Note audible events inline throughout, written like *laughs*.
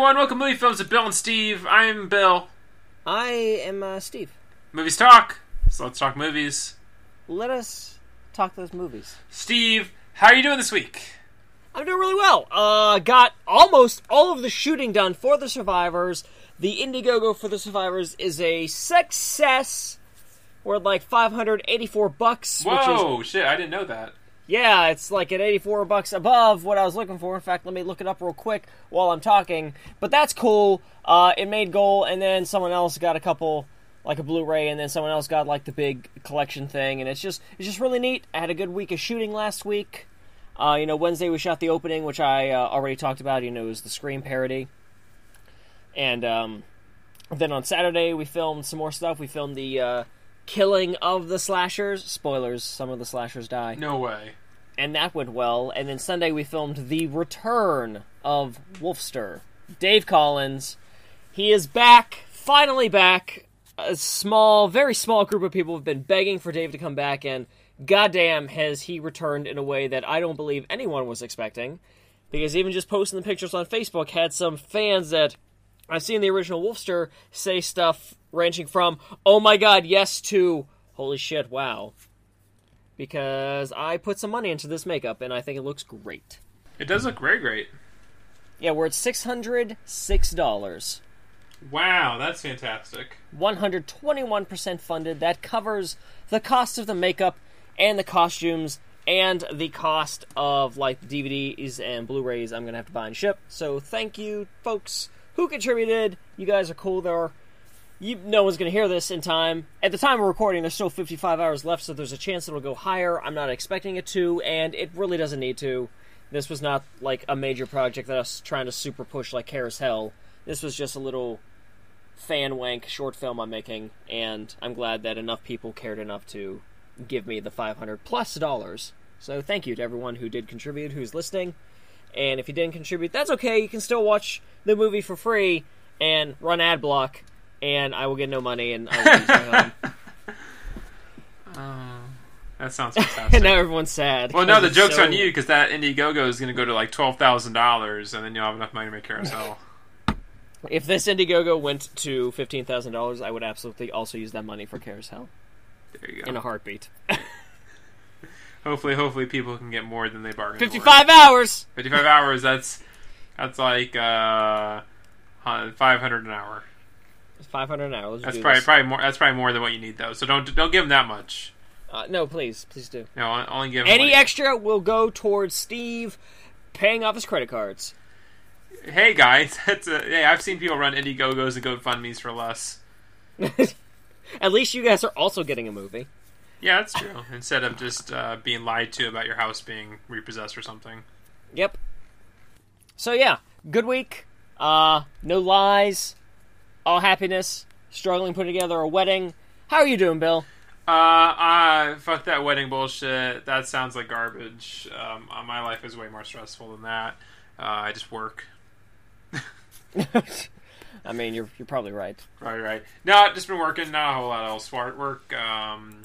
everyone. Welcome to Movie Films with Bill and Steve. I'm Bill. I am uh, Steve. Movies talk. So let's talk movies. Let us talk those movies. Steve, how are you doing this week? I'm doing really well. Uh, got almost all of the shooting done for the survivors. The Indiegogo for the survivors is a success. We're at like 584 bucks. Which is, Whoa, shit! I didn't know that. Yeah, it's like at 84 bucks above what I was looking for. In fact, let me look it up real quick while I'm talking. But that's cool. Uh, it made goal, and then someone else got a couple, like a Blu-ray, and then someone else got like the big collection thing, and it's just it's just really neat. I had a good week of shooting last week. Uh, you know, Wednesday we shot the opening, which I uh, already talked about. You know, it was the Scream parody, and um, then on Saturday we filmed some more stuff. We filmed the uh, killing of the slashers. Spoilers: some of the slashers die No way. And that went well. And then Sunday we filmed the return of Wolfster. Dave Collins, he is back, finally back. A small, very small group of people have been begging for Dave to come back, and goddamn has he returned in a way that I don't believe anyone was expecting. Because even just posting the pictures on Facebook had some fans that I've seen the original Wolfster say stuff ranging from "Oh my god, yes" to "Holy shit, wow." Because I put some money into this makeup and I think it looks great. It does look very great. Yeah, we're at six hundred six dollars. Wow, that's fantastic. One hundred twenty-one percent funded. That covers the cost of the makeup and the costumes and the cost of like the DVDs and Blu-rays. I'm gonna have to buy and ship. So thank you, folks who contributed. You guys are cool. There, you, no one's gonna hear this in time. At the time of recording, there's still 55 hours left, so there's a chance it'll go higher. I'm not expecting it to, and it really doesn't need to. This was not like a major project that I was trying to super push like Hair as Hell. This was just a little fan wank short film I'm making, and I'm glad that enough people cared enough to give me the 500 plus dollars. So thank you to everyone who did contribute, who's listening. And if you didn't contribute, that's okay. You can still watch the movie for free and run ad block, and I will get no money, and I will lose my home. *laughs* That sounds *laughs* fantastic. and now everyone's sad. well, no, the joke's so- on you because that Indiegogo is going to go to like twelve thousand dollars, and then you'll have enough money to make carousel. *laughs* If this Indiegogo went to fifteen thousand dollars, I would absolutely also use that money for Carousel there you go. in a heartbeat. Hopefully, hopefully people can get more than they bargained. for. Fifty-five hours. 55 hours. That's that's like uh, five hundred an hour. Five hundred an hour. Let's That's probably this. probably more. That's probably more than what you need though. So don't don't give them that much. Uh, no, please, please do. No, only give Any like, extra will go towards Steve paying off his credit cards. Hey guys, *laughs* that's a, hey, I've seen people run Indiegogos and GoFundmes for less. *laughs* At least you guys are also getting a movie. Yeah, that's true. Instead of just uh, being lied to about your house being repossessed or something. Yep. So yeah, good week. Uh, no lies, all happiness. Struggling putting together a wedding. How are you doing, Bill? Uh, uh, fuck that wedding bullshit. That sounds like garbage. Um, uh, my life is way more stressful than that. Uh, I just work. *laughs* I mean, you're you're probably right. Right, right. No, just been working. Not a whole lot else. Work. Um,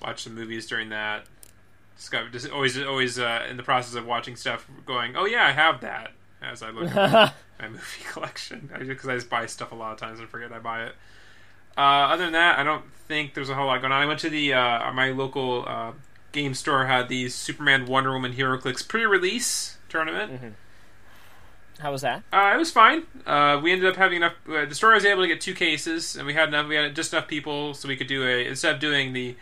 watch some movies during that. Just, got, just always, always uh, in the process of watching stuff, going, "Oh yeah, I have that." As I look at *laughs* my, *laughs* movie collection, because I, just buy stuff a lot of times and forget I buy it. Uh, other than that, I don't think there's a whole lot going on. I went to the uh, my local uh, game store had the Superman, Wonder Woman, HeroClix pre-release tournament. How was that? Uh, it was fine. Uh, we ended up having enough. Uh, the store was able to get two cases, and we had enough. We had just enough people, so we could do a instead of doing the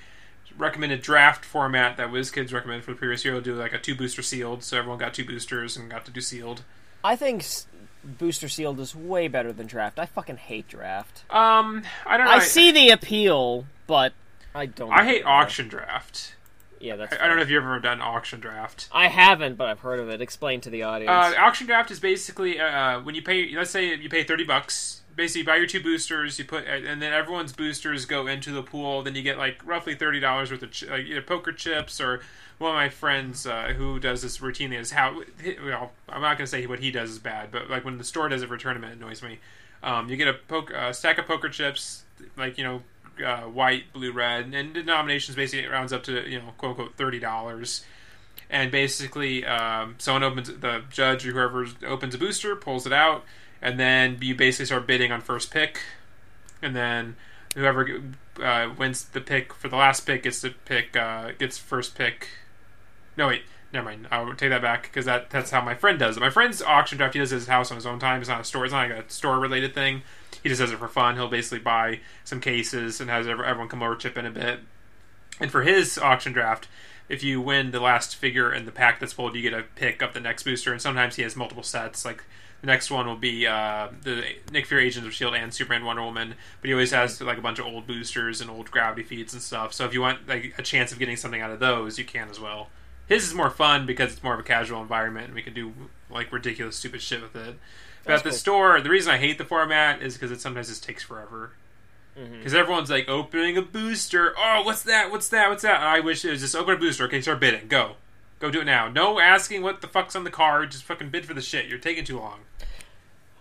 recommended draft format that WizKids recommended for the previous year, we'll do like a two booster sealed. So everyone got two boosters and got to do sealed. I think Booster Sealed is way better than Draft. I fucking hate Draft. Um, I don't know. I see the appeal, but I don't. I hate auction draft. Yeah, that's. I, I don't know if you've ever done auction draft. I haven't, but I've heard of it. Explain to the audience. Uh, auction draft is basically uh, when you pay. Let's say you pay thirty bucks. Basically, you buy your two boosters. You put, and then everyone's boosters go into the pool. Then you get like roughly thirty dollars worth of ch- like either poker chips or one of my friends uh, who does this routinely is how. Well, I'm not gonna say what he does is bad, but like when the store does it for tournament, it annoys me. Um, you get a poke, uh, stack of poker chips, like you know, uh, white, blue, red, and denominations basically it rounds up to you know, quote unquote, thirty dollars. and basically um, someone opens the judge or whoever opens a booster pulls it out, and then you basically start bidding on first pick, and then whoever uh, wins the pick for the last pick gets to pick uh, gets first pick. No wait, never mind. I'll take that back because that that's how my friend does it. My friend's auction draft. He does his house on his own time. It's not a store. It's not like a store related thing. He just does it for fun. He'll basically buy some cases and has everyone come over chip in a bit. And for his auction draft, if you win the last figure in the pack that's pulled, you get a pick up the next booster. And sometimes he has multiple sets. Like the next one will be uh, the Nick Fury Agents of Shield and Superman Wonder Woman. But he always has like a bunch of old boosters and old gravity feeds and stuff. So if you want like a chance of getting something out of those, you can as well. His is more fun because it's more of a casual environment, and we can do like ridiculous, stupid shit with it. But That's at the cool. store, the reason I hate the format is because it sometimes just takes forever. Mm-hmm. Because everyone's like opening a booster. Oh, what's that? What's that? What's that? And I wish it was just open a booster. Okay, start bidding. Go, go do it now. No asking what the fuck's on the card. Just fucking bid for the shit. You're taking too long.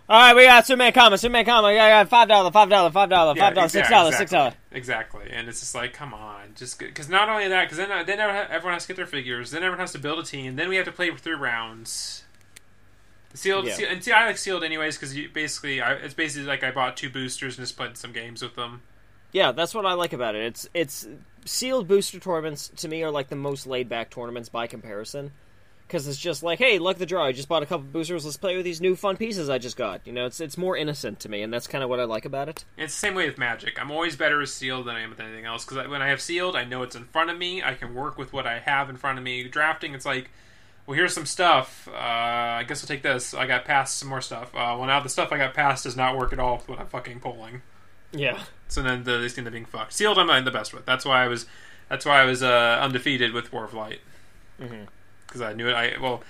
All right, we got Superman comic, Superman comic. I got five dollar, five dollar, five dollar, Yeah, five dollar, six dollar, six dollar. Exactly. And it's just like, come on, just because not only that, because then uh, then everyone has to get their figures. Then everyone has to build a team. Then we have to play through rounds. Sealed, Yeah. seal- and see, I like sealed anyways because basically, I, it's basically like I bought two boosters and just played some games with them. Yeah, that's what I like about it. It's it's sealed booster tournaments to me are like the most laid back tournaments by comparison. Because it's just like, hey, look at the draw. I just bought a couple boosters. Let's play with these new fun pieces I just got. You know, it's it's more innocent to me, and that's kind of what I like about it. And it's the same way with Magic. I'm always better with sealed than I am with anything else because when I have sealed, I know it's in front of me. I can work with what I have in front of me. Drafting, it's like, well, here's some stuff. Uh, I guess I'll take this. I got past some more stuff. Uh, well, now the stuff I got past does not work at all with what I'm fucking pulling. Yeah. So then the, they end up being fucked. Sealed, I'm not the best with. That's why I was. That's why I was uh, undefeated with War of Light. Mhm. Because I knew it. I well,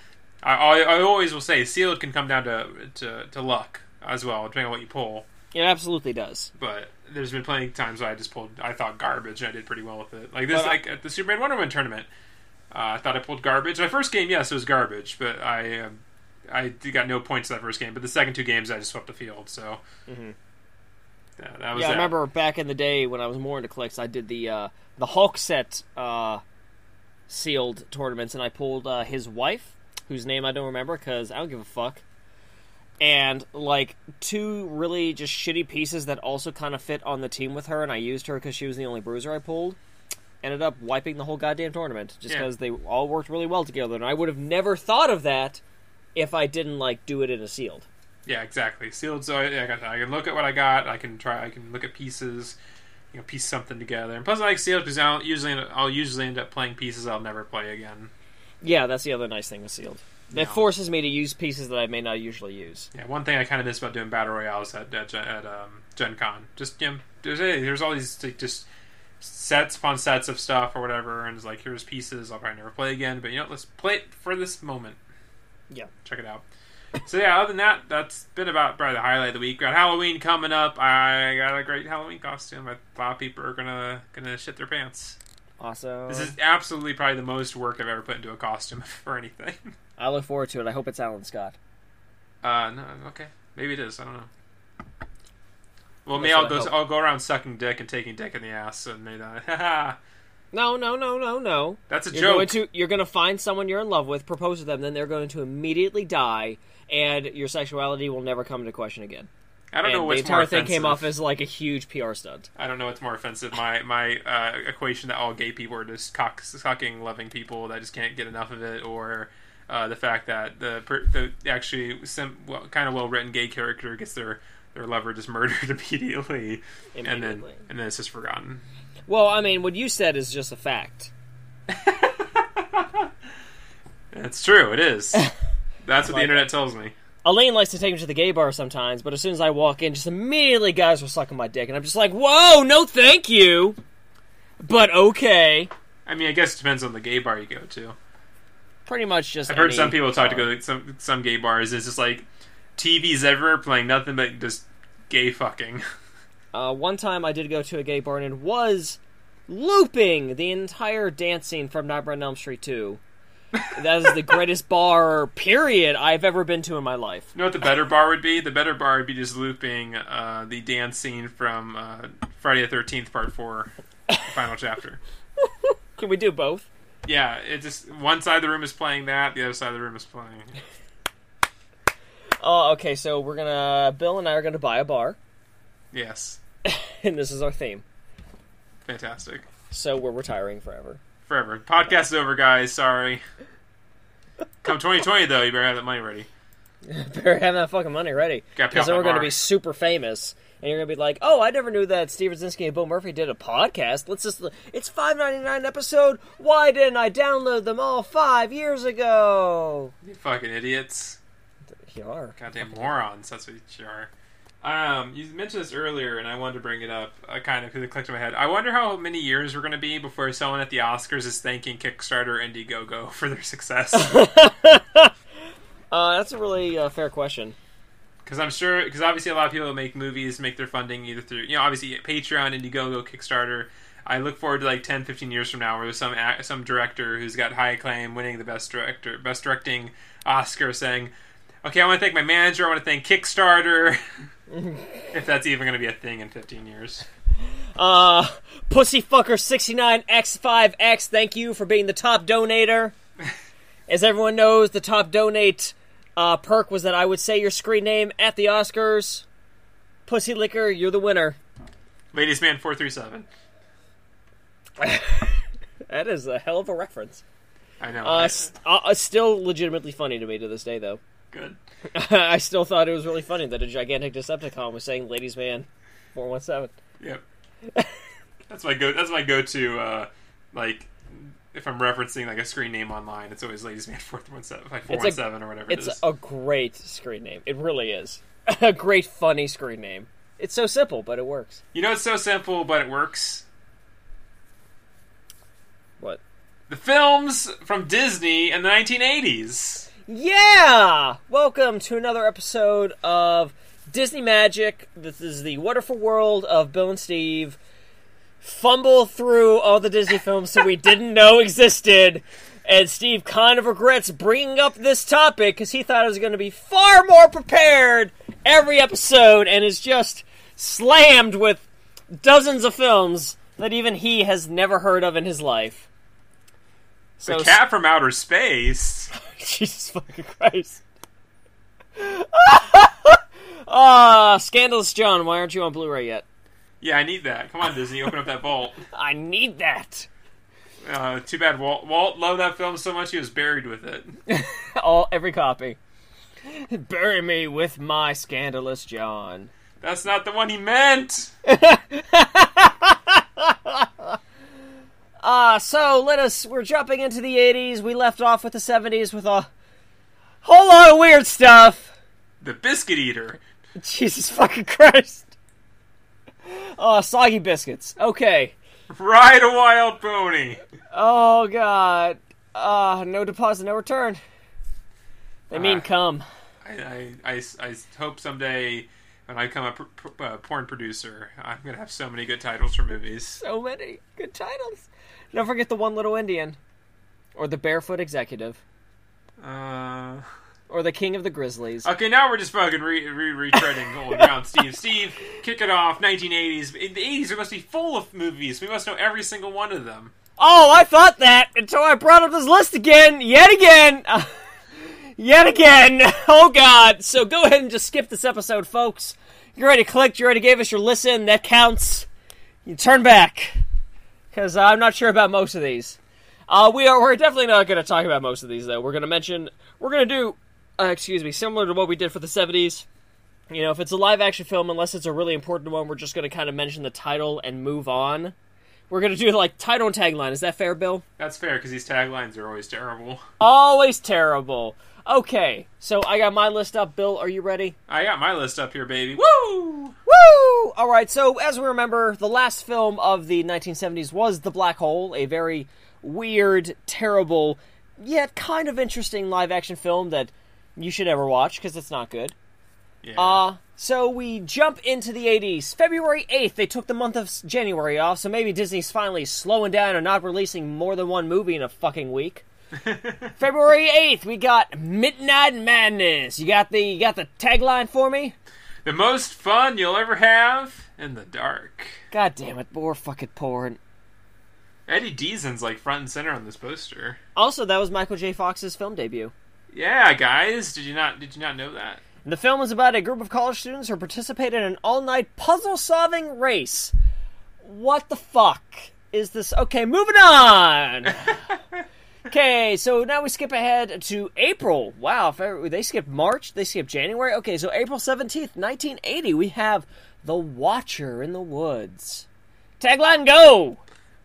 I, I, I always will say sealed can come down to, to to luck as well, depending on what you pull. It absolutely does. But there's been plenty of times where I just pulled. I thought garbage, and I did pretty well with it. Like this, But like at the Superman Wonder Woman tournament, uh, I thought I pulled garbage. My first game, yes, it was garbage, but I. Um, I got no points that first game, but the second two games I just swept the field. So Mhm. yeah, that was Yeah, I remember back in the day when I was more into Clix, I did the uh, the Hulk set uh, sealed tournaments, and I pulled uh, his wife, whose name I don't remember because I don't give a fuck, and like two really just shitty pieces that also kind of fit on the team with her, and I used her because she was the only bruiser I pulled. Ended up wiping the whole goddamn tournament just Yeah. because they all worked really well together, and I would have never thought of that if I didn't like do it in a sealed. Yeah, exactly. Sealed. So I, I, got, I can look at what I got. I can try. I can look at pieces. You know, piece something together. And plus, I like sealed because I'll usually I'll usually end up playing pieces I'll never play again. Yeah, that's the other nice thing with sealed. No. It forces me to use pieces that I may not usually use. Yeah, one thing I kind of miss about doing battle royales at at, Gen- at um, Gen Con. Just you know, there's there's all these like, just sets upon sets of stuff or whatever, and it's like here's pieces I'll probably never play again. But you know, let's play it for this moment. Yeah. check it out. So yeah, other than that, that's been about probably the highlight of the week. Got Halloween coming up. I got a great Halloween costume. I thought people are gonna gonna shit their pants. Awesome. This is absolutely probably the most work I've ever put into a costume *laughs* for anything. I look forward to it. I hope it's Alan Scott. Uh, no, okay, maybe it is. I don't know. Well, maybe I'll what I go. hope. I'll go around sucking dick and taking dick in the ass, and maybe that. *laughs* No, no, no, no, no. that's a You're joke. going to you're going to find someone you're in love with, propose to them, then they're going to immediately die, and your sexuality will never come into question again. I don't and know what's the entire more thing offensive. came off as like a huge PR stunt. I don't know what's more offensive. My my uh, equation that all gay people are just cock sucking, loving people that just can't get enough of it, or uh, the fact that the the actually sim, well, kind of well written gay character gets their their lover just *laughs* murdered immediately, and then and then it's just forgotten. Well, I mean, what you said is just a fact. *laughs* It's true. It is. *laughs* That's what Like- the internet tells me. Elaine likes to take me to the gay bar sometimes, but as soon as I walk in, just immediately guys are sucking my dick, and I'm just like, "Whoa, no, thank you." But okay, I mean, I guess it depends on the gay bar you go to. pretty much just. I've heard some people talk to go to some some gay bars. It's just like TVs everywhere playing nothing but just gay fucking. *laughs* Uh, one time I did go to a gay bar and it was looping the entire dance scene from Nightmare on Elm Street 2. That is the greatest bar, period, I've ever been to in my life. You know what the better bar would be? The better bar would be just looping uh, the dance scene from uh, Friday the Thirteenth Part Four, the final chapter. *laughs* Can we do both? yeah, it just one side of the room is playing that, the other side of the room is playing. Oh, okay. So we're gonna Bill and I are gonna buy a bar, Yes, *laughs* and this is our theme. fantastic. So we're retiring forever. Forever. Podcast is over, guys. Sorry. Come 2020 though, you better have that money ready. *laughs* Better have that fucking money ready, because then we're gonna be super famous, and you're gonna be like, "Oh, I never knew that Steve Rosinski and Bill Murphy did a podcast. Let's just it's five ninety nine episode. Why didn't I download them all five years ago?" You fucking idiots. You are. Goddamn morons. That's what you are. Um, you mentioned this earlier, and I wanted to bring it up, uh, kind of because it clicked in my head. I wonder how many years we're going to be before someone at the Oscars is thanking Kickstarter and Indiegogo *laughs* for their success. *laughs* Uh, that's a really uh, fair question. Because I'm sure, because obviously a lot of people make movies, make their funding either through, you know, obviously Patreon, Indiegogo, Kickstarter. I look forward to like 10, 15 years from now where there's some some director who's got high acclaim, winning the best director, best directing Oscar, saying, "Okay, I want to thank my manager. I want to thank Kickstarter." *laughs* *laughs* if that's even going to be a thing in 15 years. *laughs* Uh, Pussyfucker69X5X, thank you for being the top donator. *laughs* As everyone knows, the top donate uh, perk was that I would say your screen name at the Oscars. Pussy Liquor, you're the winner. Ladies Man 437. That is a hell of a reference. I know. Uh, st- uh, still legitimately funny to me to this day, though. good. *laughs* I still thought it was really funny that a gigantic Decepticon was saying "Ladies Man 417." Yep. *laughs* that's my go. That's my go-to. Uh, like, if I'm referencing like a screen name online, it's always Ladies Man 417, like 417 or whatever it It's a great screen name. It really is. *laughs* a great, funny screen name. It's so simple, but it works. You know, it's so simple, but it works. What? The films from Disney in the 1980s. Yeah! Welcome to another episode of Disney Magic. This is the wonderful world of Bill and Steve. Fumble through all the Disney films that we didn't know existed. And Steve kind of regrets bringing up this topic because he thought it was going to be far more prepared every episode and is just slammed with dozens of films that even he has never heard of in his life. The So, Cat from Outer Space. *laughs* Jesus fucking Christ. *laughs* Ah, Scandalous John, why aren't you on Blu ray yet? Yeah, I need that. Come on, Disney, open up that vault. *laughs* I need that. Uh, too bad Walt, Walt loved that film so much he was buried with it. All every copy. Bury me with my Scandalous John. That's not the one he meant. Ah, so let us. We're jumping into the 80s. We left off with the 70s with a whole lot of weird stuff. The Biscuit Eater. *laughs* Jesus fucking Christ. Oh, soggy biscuits. Okay. Ride a Wild Pony. Oh god. Uh, no deposit, no return. They mean Ah. come. I, I, I, I hope someday when I become a pr- pr- uh, porn producer, I'm going to have so many good titles for movies. So many good titles. Don't forget the one little Indian. Or the barefoot executive. Uh, Or the king of the grizzlies. okay, now we're just fucking re- re- retreading old ground. Steve, Steve, kick it off. 1980s. In the 80s, there must be full of movies. We must know every single one of them. Oh, I thought that until I brought up this list again, yet again, *laughs* yet again. *laughs* Oh God! So go ahead and just skip this episode, folks. You already clicked. You already gave us your listen. That counts. You turn back because I'm not sure about most of these. Uh, we are. We're definitely not going to talk about most of these, though. We're going to mention. We're going to do. Uh, excuse me. Similar to what we did for the '70s. You know, if it's a live action film, unless it's a really important one, we're just going to kind of mention the title and move on. We're gonna do like title and tagline. Is that fair, Bill? That's fair because these taglines are always terrible. Always terrible. Okay, so I got my list up. Bill, are you ready? I got my list up here, baby. Woo! Woo! All right. So as we remember, the last film of the 1970s was The Black Hole, a very weird, terrible, yet kind of interesting live-action film that you should ever watch because it's not good. Yeah. Uh, so we jump into the 80s. February 8th, they took the month of January off, so maybe Disney's finally slowing down and not releasing more than one movie in a fucking week. *laughs* February 8th, we got Midnight Madness. You got the you got the tagline for me? the most fun you'll ever have in the dark. God damn it, more fucking porn. Eddie Deezen's like front and center on this poster. Also, that was Michael J. Fox's film debut. Yeah, guys, did you not did you not know that? The film is about a group of college students who participate in an all-night puzzle-solving race. What the fuck is this? Okay, moving on. *laughs* okay, so now we skip ahead to April. Wow, they skipped March, they skipped January. Okay, so April 17th, 1980, we have The Watcher in the Woods. Tagline go!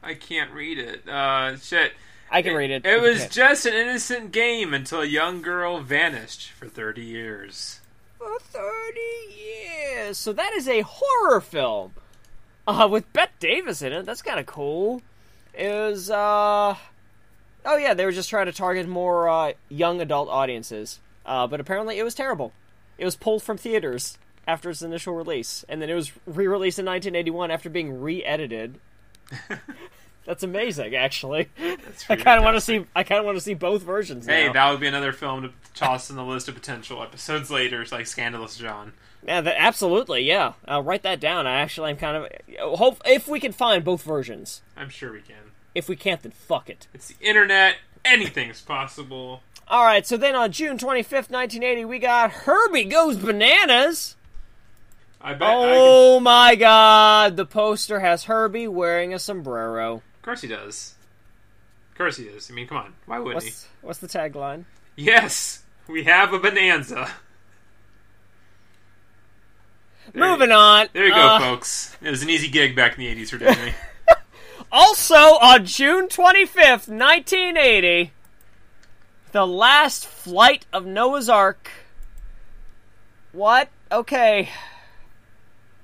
I can't read it. Uh, shit. I can read it. It was Okay. just an innocent game until a young girl vanished for 30 years. for 30 years. So that is a horror film uh, with Bette Davis in it. That's kind of cool. It was, uh, oh yeah, they were just trying to target more uh, young adult audiences. Uh, but apparently it was terrible. It was pulled from theaters after its initial release, and then it was re-released in 1981 after being re-edited. *laughs* That's amazing, actually. That's *laughs* I kind of want to see. I kind of want to see both versions. Hey, now. that would be another film to toss in the list of potential episodes later. It's like Scandalous John. Yeah, that, absolutely. Yeah, I'll write that down. I actually am kind of hope if we can find both versions. I'm sure we can. If we can't, then fuck it. It's the internet. Anything's possible. All right. So then on June twenty fifth, nineteen eighty, we got Herbie Goes Bananas. I bet. I Oh my God! The poster has Herbie wearing a sombrero. of course he does. Of course he is. I mean, come on. Why wouldn't What's what's the tagline? Yes, we have a bonanza. There Moving you, on. There you go, Uh, folks. It was an easy gig back in the 80s for Disney. *laughs* Also on June 25th, 1980, The Last Flight of Noah's Ark. What? Okay.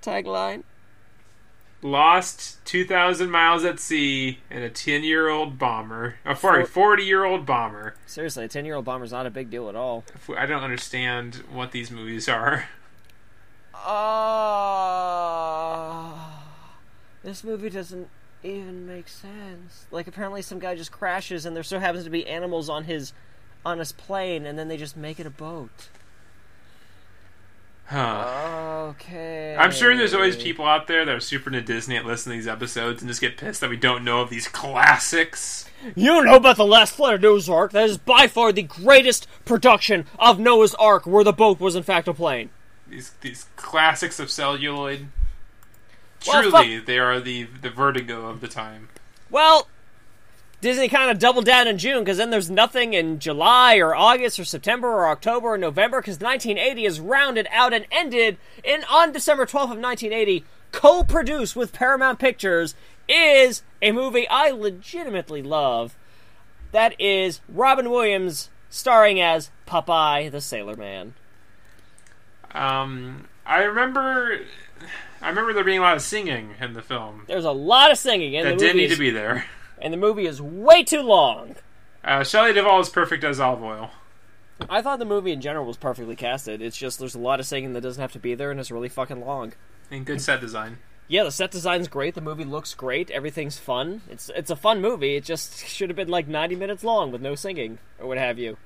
Tagline. Lost 2,000 miles at sea in a 10 year old bomber. Oh, sorry, 40 year old bomber. Seriously, a 10 year old bomber's not a big deal at all. I don't understand what these movies are. Uh, this movie doesn't even make sense. Like, apparently, some guy just crashes and there so happens to be animals on his on his plane, and then they just make it a boat. Huh. Okay. I'm sure there's always people out there that are super into Disney and listen to these episodes and just get pissed that we don't know of these classics. You know about the last flight of Noah's Ark. That is by far the greatest production of Noah's Ark, where the boat was in fact a plane. These these classics of celluloid. Well, Truly, they are the the vertigo of the time. Well, Disney kind of doubled down in June because then there's nothing in July or August or September or October or November because 1980 is rounded out and ended in on December 12th of 1980. Co-produced with Paramount Pictures is a movie I legitimately love. That is Robin Williams starring as Popeye the Sailor Man. Um, I remember, I remember there being a lot of singing in the film. There's a lot of singing, and That the didn't movie need is, to be there. and the movie is way too long. Uh, Shelley Duvall is perfect as Olive Oyl. I thought the movie in general was perfectly casted. It's just there's a lot of singing that doesn't have to be there, and it's really fucking long. And good set design. Yeah, the set design's great. The movie looks great. Everything's fun. It's it's a fun movie. It just should have been like 90 minutes long with no singing or what have you.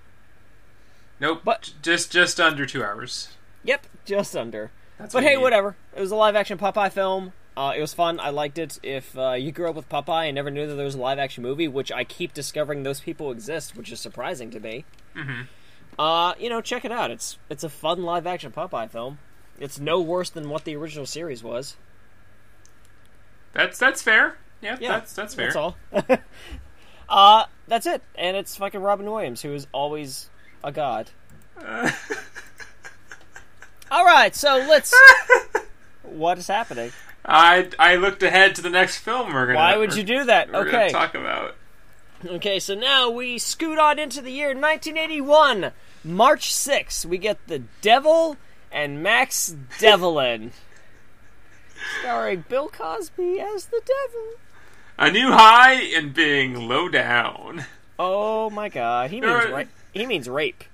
Nope, But- just just under two hours. Yep, just under. That's But what hey, whatever. It was a live action Popeye film. Uh, it was fun. I liked it. If uh, you grew up with Popeye and never knew that there was a live action movie, which I keep discovering those people exist, which is surprising to me. Mm-hmm. Uh, you know, check it out. It's it's a fun live action Popeye film. It's no worse than what the original series was. That's that's fair. Yeah, Yeah, that's that's fair. That's all. *laughs* uh, that's it. And it's fucking Robin Williams, who is always a god. *laughs* All right, so let's. *laughs* what is happening? I I looked ahead to the next film we're gonna. Why would you do that? We're Okay. gonna talk about. Okay, so now we scoot on into the year 1981. March 6th, we get The Devil and Max Devlin. *laughs* Starring Bill Cosby as the devil. A new high in being low down. Oh my god, he means Alright. rape. He means rape.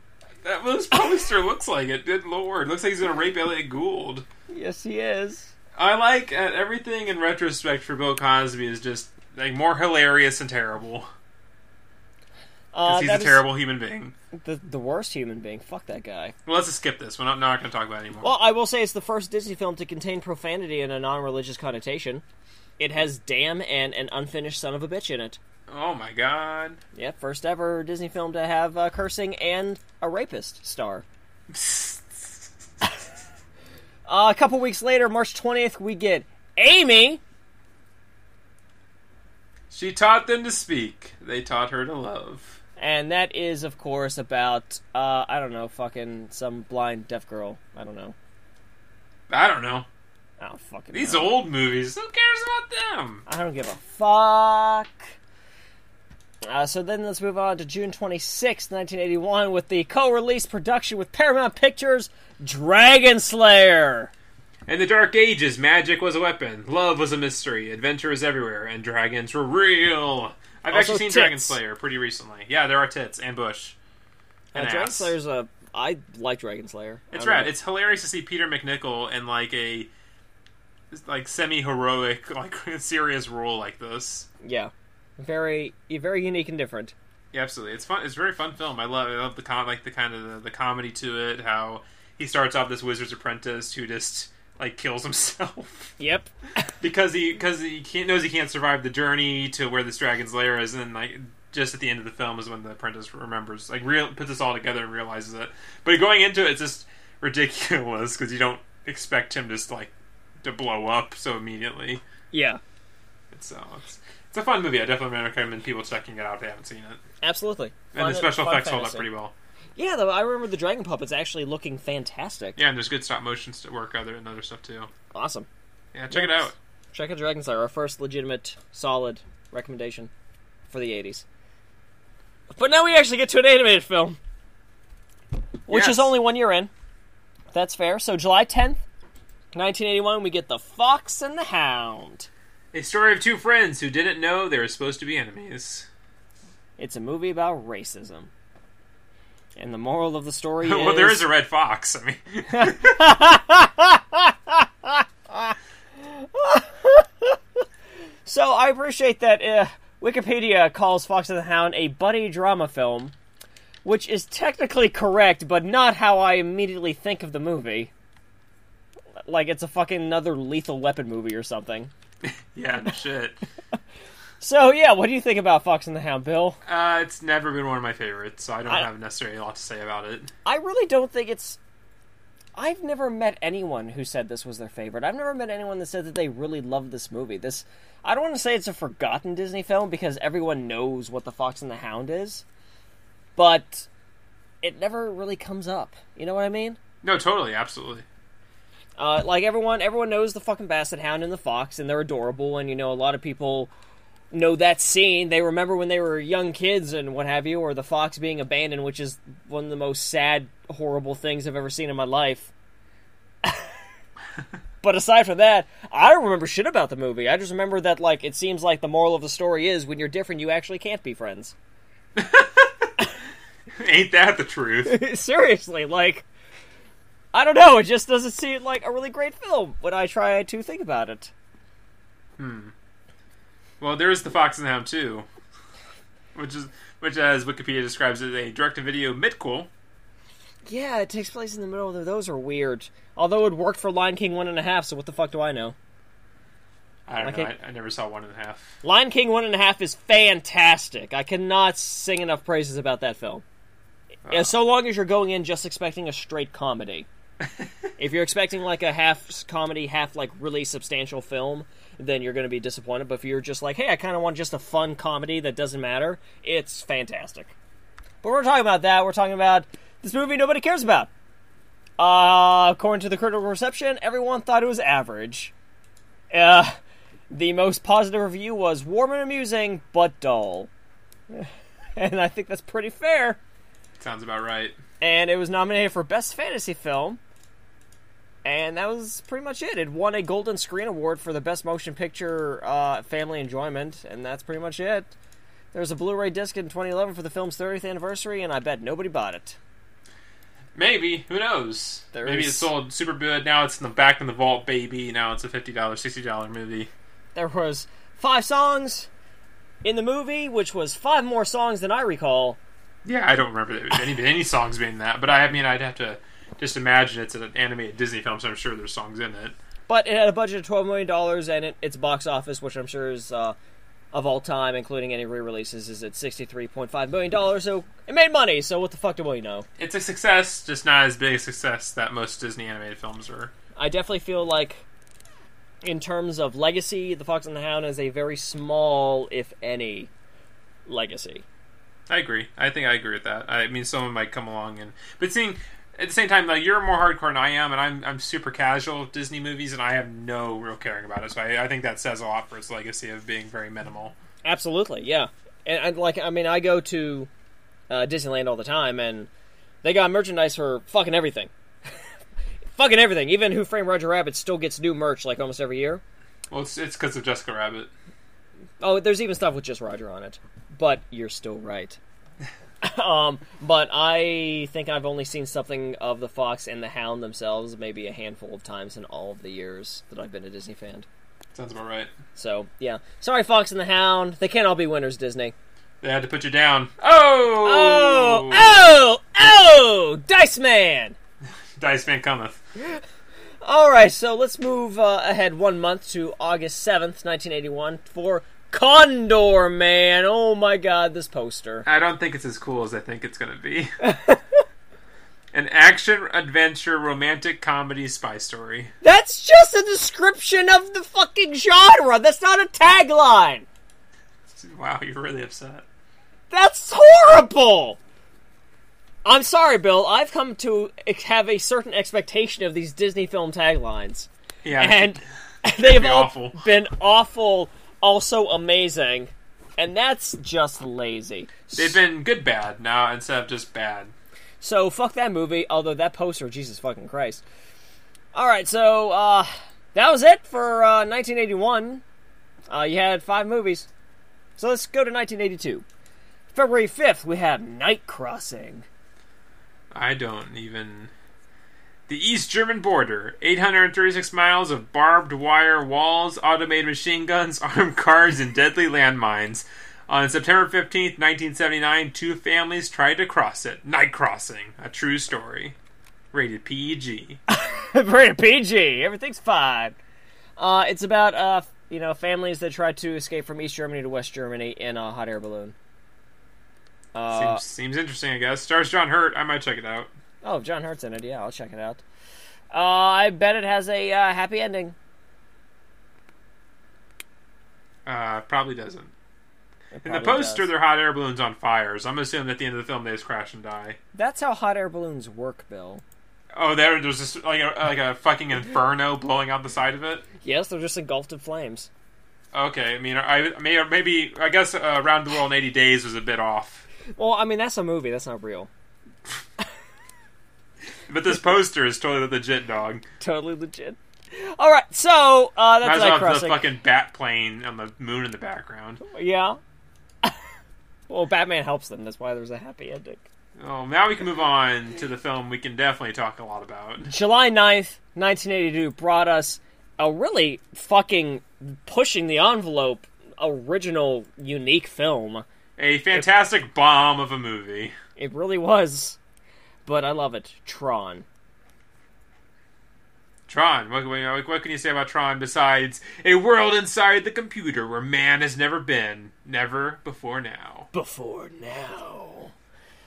That this poster looks like it. Good lord, looks like he's gonna rape Elliot Gould. Yes, he is. I like uh, everything in retrospect for Bill Cosby is just like more hilarious and terrible Uh, because he's a terrible human being. The, the worst human being. Fuck that guy. Well, let's just skip this. We're not, not going to talk about it anymore. Well, I will say it's the first Disney film to contain profanity in a non-religious connotation. It has "damn" and an unfinished son of a bitch in it. Oh my god. Yeah, first ever Disney film to have uh, cursing and a rapist star. *laughs* Uh, a couple weeks later, March 20th, we get Amy. She taught them to speak. They taught her to love. And that is, of course, about, uh, I don't know, fucking some blind deaf girl. I don't know. I don't know. I don't fucking These know. old movies, who cares about them? I don't give a fuck. Uh, so then let's move on to June 26th, 1981, with the co release production with Paramount Pictures Dragon Slayer. In the Dark Ages, magic was a weapon, love was a mystery, adventure was everywhere, and dragons were real. I've Also actually seen tits. Dragon Slayer pretty recently. Yeah, there are tits and bush. Uh, Dragon. Slayer's a. I like Dragon Slayer. It's rad. know. It's hilarious to see Peter MacNicol in like a like semi heroic, like *laughs* serious role like this. Yeah. Very, very unique and different. Yeah, absolutely. It's fun. It's a very fun film. I love. I love the com- like the kind of the, the comedy to it. How he starts off this wizard's apprentice who just like kills himself *laughs* Yep. because he because he can't, knows he can't survive the journey to where this dragon's lair is, and like just at the end of the film is when the apprentice remembers, like real puts this all together and realizes it. But going into it, it's just ridiculous because you don't expect him just like to blow up so immediately. Yeah. It's so it's it's a fun movie. I definitely recommend people checking it out if they haven't seen it. Absolutely. And Fun- the special effects hold up pretty well. Yeah, though I remember the dragon puppets actually looking fantastic. Yeah, and there's good stop motion work other and other stuff too. Awesome. Yeah, check it out. Check out Dragon Slayer, our first legitimate, solid recommendation for the 80s. But now we actually get to an animated film, which Yes. is only one year in. That's fair. So July 10th, 1981, we get The Fox and the Hound. A story of two friends who didn't know they were supposed to be enemies. It's a movie about racism. And the moral of the story is *laughs* well, there is a red fox. I mean, *laughs* So I appreciate that uh, Wikipedia calls Fox and the Hound a buddy drama film, which is technically correct, but not how I immediately think of the movie. Like it's a fucking another Lethal Weapon movie or something. *laughs* yeah, no shit. *laughs* So yeah, what do you think about Fox and the Hound, Bill? Uh, it's never been one of my favorites, so I don't I- have necessarily a lot to say about it. I really don't think it's. I've never met anyone who said this was their favorite. I've never met anyone that said that they really loved this movie. This, I don't want to say it's a forgotten Disney film because everyone knows what the Fox and the Hound is, but it never really comes up. You know what I mean? No, totally, absolutely. Uh, like everyone, everyone knows the fucking Basset Hound and the Fox, and they're adorable. And you know, a lot of people know that scene. They remember when they were young kids and what have you, or the fox being abandoned, which is one of the most sad, horrible things I've ever seen in my life. *laughs* but aside from that, I don't remember shit about the movie. I just remember that like it seems like the moral of the story is when you're different, you actually can't be friends. *laughs* Ain't that the truth? *laughs* Seriously, like. I don't know. It just doesn't seem like a really great film when I try to think about it. Hmm. Well, there's the Fox and the Hound too, which is which, as Wikipedia describes it, a direct-to-video midquel. Yeah, it takes place in the middle of those are weird. Although it worked for Lion King one and a half, so what the fuck do I know? I don't know. I, I never saw one and a half. Lion King one and a half is fantastic. I cannot sing enough praises about that film. Yeah, so long as you're going in just expecting a straight comedy. *laughs* if you're expecting like a half comedy, half like really substantial film, then you're going to be disappointed. But if you're just like, hey, I kind of want just a fun comedy that doesn't matter, it's fantastic. But we're talking about that. We're talking about this movie nobody cares about. Uh, according to the critical reception, everyone thought it was average. Uh, the most positive review was warm and amusing, but dull. *laughs* and I think that's pretty fair. Sounds about right. And it was nominated for Best Fantasy Film. And that was pretty much it. It won a Golden Screen Award for the Best Motion Picture uh, Family Enjoyment, and that's pretty much it. There was a Blu ray disc in 2011 for the film's 30th anniversary, and I bet nobody bought it. Maybe who knows? There Maybe it sold super good. Now it's in the back in the vault, baby. Now it's a fifty dollars, sixty dollar movie. There was five songs in the movie, which was five more songs than I recall. Yeah, I don't remember any any songs being that, but I mean, I'd have to just imagine it's an animated Disney film, so I'm sure there's songs in it. but it had a budget of twelve million dollars, and it, its box office, which I'm sure is uh, of all time, including any re-releases, is at sixty three point five million dollars. So it made money. So what the fuck do we know? It's a success, just not as big a success that most Disney animated films are. I definitely feel like, in terms of legacy, The Fox and the Hound is a very small, if any, legacy. I agree. I think I agree with that. I mean, someone might come along and, but seeing at the same time, like you're more hardcore than I am, and I'm I'm super casual with Disney movies, and I have no real caring about it. So I, I think that says a lot for its legacy of being very minimal. Absolutely, yeah. And, and like, I mean, I go to uh, Disneyland all the time, and they got merchandise for fucking everything. *laughs* fucking everything. Even Who Framed Roger Rabbit still gets new merch like almost every year. Well, it's it's because of Jessica Rabbit. Oh, there's even stuff with just Roger on it. But you're still right. *laughs* um, but I think I've only seen something of the Fox and the Hound themselves maybe a handful of times in all of the years that I've been a Disney fan. Sounds about right. So yeah, sorry, Fox and the Hound. They can't all be winners, Disney. They had to put you down. Oh, Oh, oh, oh, Dice Man. *laughs* Dice Man cometh. All right, so let's move uh, ahead one month to August seventh, nineteen eighty-one, for Condor Man. Oh my God, this poster. I don't think it's as cool as I think it's going to be. *laughs* An action adventure romantic comedy spy story. That's just a description of the fucking genre. That's not a tagline. Wow, you're really upset. That's horrible. I'm sorry, Bill. I've come to have a certain expectation of these Disney film taglines, Yeah, and *laughs* they've be all awful. been awful, also amazing, and that's just lazy. they've been good bad now instead of just bad. So fuck that movie. Although that poster, Jesus fucking Christ. All right, so uh, that was it for uh, 1981. Uh, you had five movies. So let's go to 1982. February 5th, we have Night Crossing. I don't even. The East German border, 836 miles of barbed wire walls, automated machine guns, *laughs* armed cars, and deadly landmines. On September 15th, 1979, two families tried to cross it. Night Crossing, a true story. Rated PG. *laughs* Rated PG. Everything's fine. Uh, it's about uh, you know families that try to escape from East Germany to West Germany in a hot air balloon. Uh, Seems, seems interesting, I guess. Stars John Hurt. I might check it out. Oh, John Hurt's in it. Yeah, I'll check it out. Uh, I bet it has a uh, happy ending. Uh, probably doesn't. It In the poster, does. they're hot air balloons on fire, so I'm assuming at the end of the film they just crash and die. That's how hot air balloons work, Bill. Oh, there, there's just like a, like a fucking inferno *laughs* blowing out the side of it. Yes, they're just engulfed in flames. Okay, I mean, I may maybe I guess uh, around the world in 80 days was a bit off, Well, I mean that's a movie. That's not real. But this poster is totally legit, dog. Totally legit. All right, so uh, Might that's as well Night have the fucking bat plane on the moon in the background. Yeah. *laughs* well, Batman helps them. That's why there's a happy ending. Oh, now we can move on to the film we can definitely talk a lot about. July 9th, 1982 brought us a really fucking pushing the envelope original unique film. A fantastic bomb of a movie. It really was. But I love it. Tron. Tron. What, what, what can you say about Tron besides a world inside the computer where man has never been, never before now? Before now.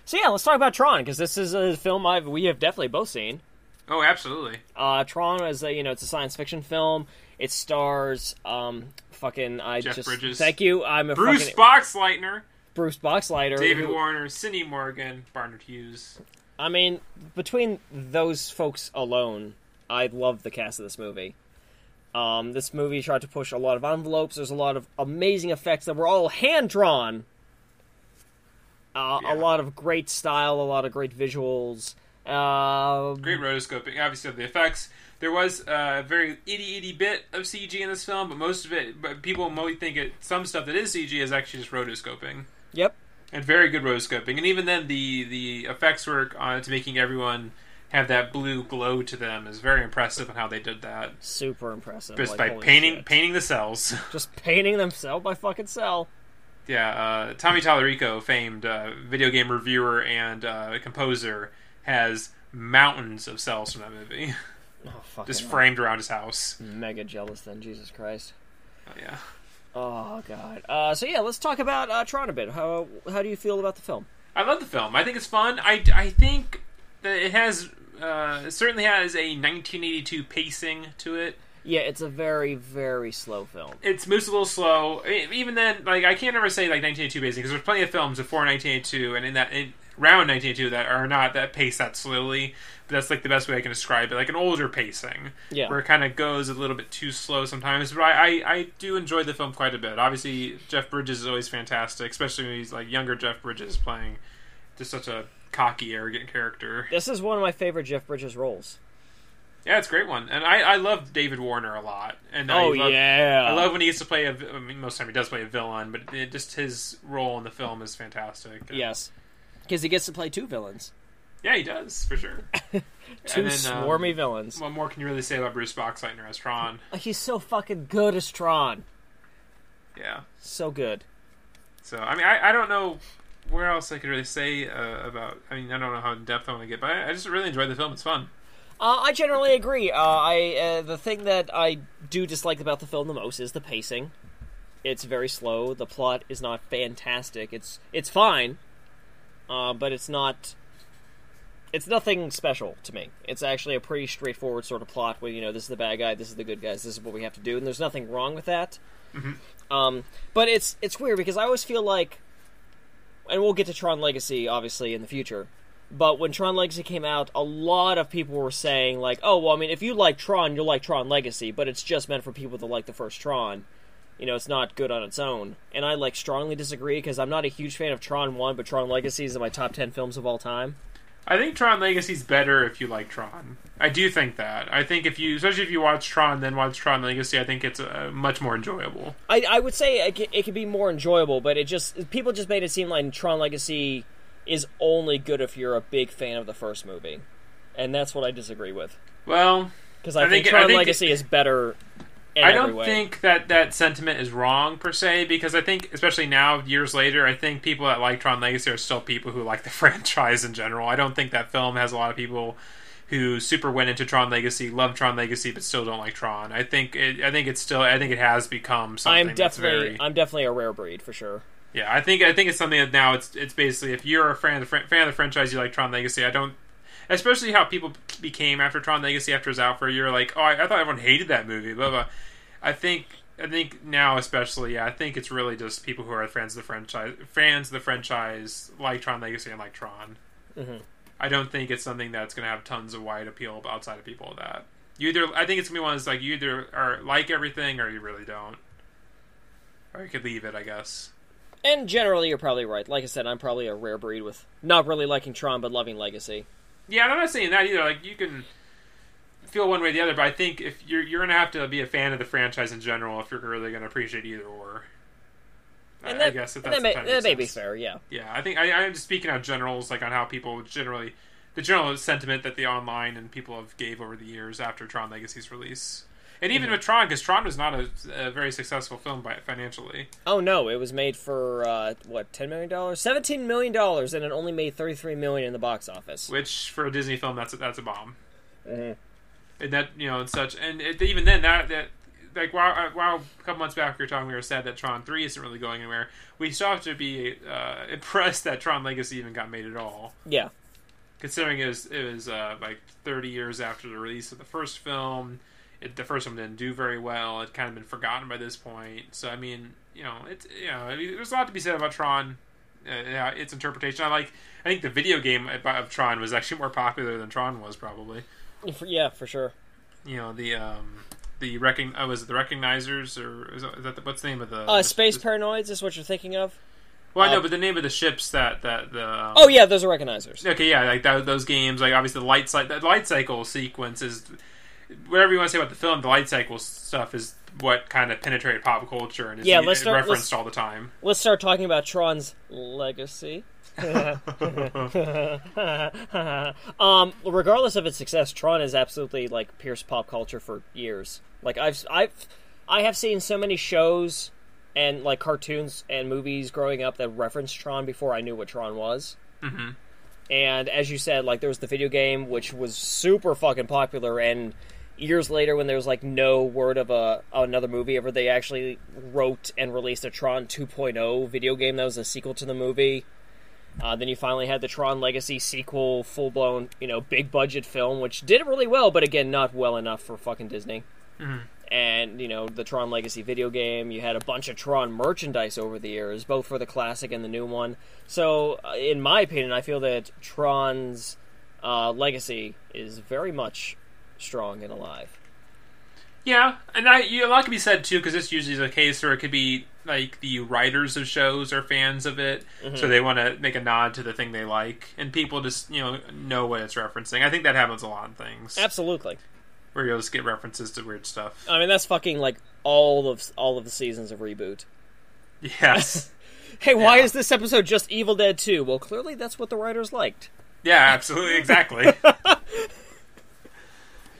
So yeah, let's talk about Tron because this is a film I've we have definitely both seen. Oh, absolutely. Uh, Tron is a you know it's a science fiction film. It stars um fucking I Jeff just Bridges. thank you. I'm a Bruce fucking Boxleitner, Bruce Boxleitner. David who- Warner, Cindy Morgan, Barnard Hughes. I mean, between those folks alone, I love the cast of this movie. Um, this movie tried to push a lot of envelopes. There's a lot of amazing effects that were all hand drawn. Uh, Yeah. A lot of great style, a lot of great visuals. Uh, Great rotoscoping. Obviously, of the effects. There was a very itty itty bit of CG in this film, but most of it, but people might think it. Some stuff that is CG is actually just rotoscoping, Yep. And very good rotoscoping. And even then, the the effects work on to making everyone have that blue glow to them is very impressive and how they did that. Super impressive. Just like, by painting shit. painting the cells. *laughs* Just painting them cell by fucking cell. Yeah, uh, Tommy Tallarico, famed uh, video game reviewer and uh, composer, has mountains of cells from that movie. *laughs* Oh, just framed around his house. Mega jealous then, Jesus Christ. Oh, yeah. Oh god. Uh, so yeah, let's talk about uh, Tron a bit. How how do you feel about the film? I love the film. I think it's fun. I, I think that it has uh, it certainly has a 1982 pacing to it. Yeah, it's a very very slow film. It moves a little slow. Even then, like I can't ever say like 1982 pacing because there's plenty of films before 1982 and in that in, around 1982 that are not that pace that slowly. But that's like the best way I can describe it, like an older pacing. Yeah. where it kind of goes a little bit too slow sometimes. But I, I, I do enjoy the film quite a bit. Obviously, Jeff Bridges is always fantastic, especially when he's like younger Jeff Bridges playing just such a cocky, arrogant character. This is one of my favorite Jeff Bridges roles. Yeah, it's a great one, and I, I love David Warner a lot. And Oh I love, yeah. I love when he gets to play a. I mean, most of the time he does play a villain, but it, just his role in the film is fantastic. Yes. Because he gets to play two villains. yeah, he does for sure. *laughs* Two And then, um, swarmy villains. What more can you really say about Bruce Boxleitner as Tron? He's so fucking good as Tron. Yeah. So good. So I mean, I, I don't know where else I could really say uh, about. I mean, I don't know how in depth I want to get, but I, I just really enjoyed the film. It's fun. Uh, I generally agree. Uh, I uh, the thing that I do dislike about the film the most is the pacing. It's very slow. The plot is not fantastic. It's it's fine, uh, but it's not. It's nothing special to me. It's actually a pretty straightforward sort of plot where you know this is the bad guy, this is the good guys, this is what we have to do, and there's nothing wrong with that. Um, but it's it's weird because I always feel like, and we'll get to Tron Legacy obviously in the future. But when Tron Legacy came out, a lot of people were saying like, "Oh, well, I mean, if you like Tron, you'll like Tron Legacy, but it's just meant for people that like the first Tron. You know, it's not good on its own." And I like strongly disagree because I'm not a huge fan of Tron One, but Tron Legacy is in my top ten films of all time. I think Tron Legacy's better if you like Tron. I do think that. I think if you, especially if you watch Tron, then watch Tron Legacy, I think it's uh, much more enjoyable. I, I would say it, it could be more enjoyable, but it just people just made it seem like Tron Legacy is only good if you're a big fan of the first movie, and that's what I disagree with Well, because I, I think, think- I Tron think- Legacy is better. I don't think that that sentiment is wrong per se because I think, especially now, years later, I think people that like Tron Legacy are still people who like the *laughs* franchise in general. I don't think that film has a lot of people who super went into Tron Legacy, love Tron Legacy, but still don't like Tron. I think it, I think it's still I think it has become something I'm that's definitely very I'm definitely a rare breed for sure. yeah. I think I think it's something that now it's it's basically if you're a fan of the fan of the franchise, you like Tron Legacy. I don't. Especially how people became after Tron Legacy after it was out for a year, like, oh, I, I thought everyone hated that movie, blah blah. I think I think now especially, yeah, I think it's really just people who are fans of the franchise, fans of the franchise, like Tron Legacy and like Tron. Mhm. I don't think it's something that's going to have tons of wide appeal outside of people of that. You either, I think it's gonna be one that's like you either are like everything or you really don't, or you could leave it, I guess. And generally, you're probably right. Like I said, I'm probably a rare breed with not really liking Tron but loving Legacy. Yeah, and I'm not saying that either. Like you can feel one way or the other, but I think if you're you're gonna have to be a fan of the franchise in general if you're really gonna appreciate either or. And I- that, I guess if that's that, may, that may be fair. Yeah. Yeah, I think I, I'm just speaking out generals, like on how people generally, the general sentiment that the online and people have gave over the years after Tron Legacy's release, and even Mm-hmm. with Tron, because Tron was not a, a very successful film by financially. Oh no, it was made for uh, what ten million dollars, seventeen million dollars, and it only made thirty three million in the box office. which for a Disney film, that's a, that's a bomb. Mhm. And that you know, and such, and it, even then, that that like while uh, while a couple months back we were talking, we were sad that Tron Three isn't really going anywhere. We still have to be uh, *laughs* impressed that Tron Legacy even got made at all, Yeah. considering it was it was uh, like 30 years after the release of the first film. It, the first one didn't do very well. It kind of been forgotten by this point. So I mean, you know, it's you know, I mean, there's a lot to be said about Tron. Uh, yeah, its interpretation. I like. I think the video game of Tron was actually more popular than Tron was probably. Yeah, for sure. You know the um the recon uh, was it the recognizers or is that, is that the, what's the name of the Uh, the- Space the- Paranoids is what you're thinking of. Well, I know, uh, but the name of the ships that that the um, Oh yeah, those are recognizers. Okay, yeah, like that, those games, like obviously the light cycle, the light cycle sequence is whatever you want to say about the film. The light cycle stuff is what kind of penetrated pop culture and is Yeah, let's start- referenced let's- all the time. Let's start talking about Tron's legacy. *laughs* *laughs* um, regardless of its success, Tron has absolutely like pierced pop culture for years. Like I've I've I have seen so many shows and like cartoons and movies growing up that referenced Tron before I knew what Tron was. hmm And as you said, like there was the video game which was super fucking popular and years later, when there was like no word of a another movie ever, they actually wrote and released a Tron 2.0 video game that was a sequel to the movie. Uh, then you finally had the Tron Legacy sequel, full blown, you know, big budget film, which did really well, but again, not well enough for fucking Disney. And you know, the Tron Legacy video game. You had a bunch of Tron merchandise over the years, both for the classic and the new one. So, uh, in my opinion, I feel that Tron's uh, legacy is very much strong and alive. Yeah, and I, you, a lot can be said too because this usually is a case where it could be like the writers of shows are fans of it, so mm-hmm. they want to make a nod to the thing they like, and people just you know know what it's referencing. I think that happens a lot in things Absolutely. where you'll just get references to weird stuff. I mean, that's fucking like all of all of the seasons of reboot. Yes, *laughs* Hey, why Yeah. is this episode just Evil Dead 2? Well, clearly that's what the writers liked. yeah, absolutely, exactly. *laughs*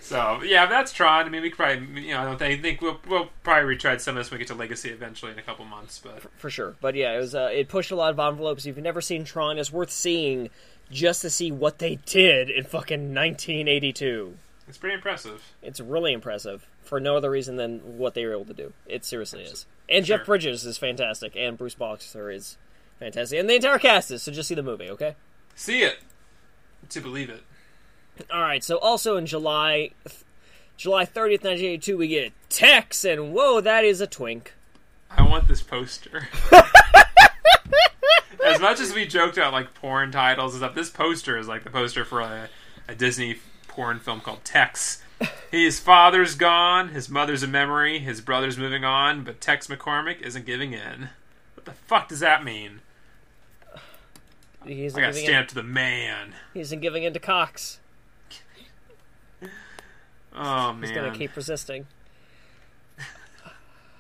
so yeah, that's Tron. I mean, we could probably you know I don't think, think we'll we'll probably retread some of this when we get to Legacy eventually in a couple months, but for sure. But yeah, it was uh, it pushed a lot of envelopes. If you've never seen Tron, it's worth seeing just to see what they did in fucking 1982. it's pretty impressive. It's really impressive for no other reason than what they were able to do. It seriously is. And Jeff Sure. Bridges is fantastic, and Bruce Boxer is fantastic, and the entire cast is. So just see the movie, okay? See it to believe it. All right. So also in July, July 30th, 1982, we get Tex, and whoa, that is a twink. I want this poster. *laughs* as much as we joked about like porn titles and stuff, this poster is like the poster for a, a Disney porn film called Tex. His father's gone, his mother's a memory, his brother's moving on, but Tex McCormick isn't giving in. What the fuck does that mean? He isn't I got giving in. stamped to the man. He isn't giving in to Cox. Oh He's man, gonna keep resisting.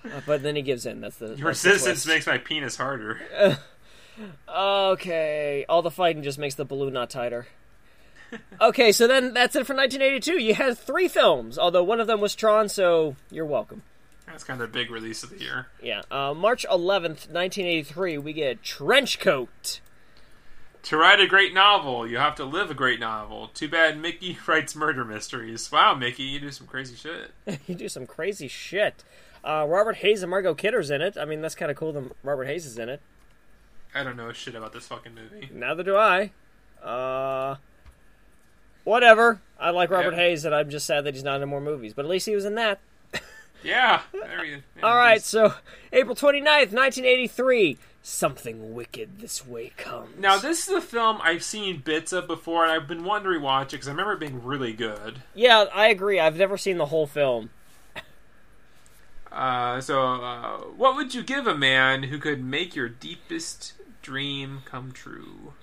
Uh, but then he gives in. That's the your that's resistance twist. makes my penis harder. *laughs* Okay, all the fighting just makes the balloon not tighter. okay, so then that's it for 1982. You had three films, although one of them was Tron, so you're welcome. That's kind of the big release of the year. Yeah, uh, March 11th, 1983, we get Trenchcoat. To write a great novel, you have to live a great novel. Too bad Mickey *laughs* writes murder mysteries. Wow, Mickey, you do some crazy shit. *laughs* you do some crazy shit. Uh, Robert Hays and Margot Kidder's in it. I mean, that's kind of cool that Robert Hays is in it. I don't know shit about this fucking movie. Neither do I. Uh, whatever. I like Robert Yeah. Hays, and I'm just sad that he's not in more movies. But at least he was in that. *laughs* Yeah. there you- yeah, All right, so April 29th, 1983. Something wicked this way comes. Now this is a film I've seen bits of before, and I've been wanting to rewatch it because I remember it being really good. Yeah, I agree. I've never seen the whole film. Uh, so, uh, what would you give a man who could make your deepest dream come true?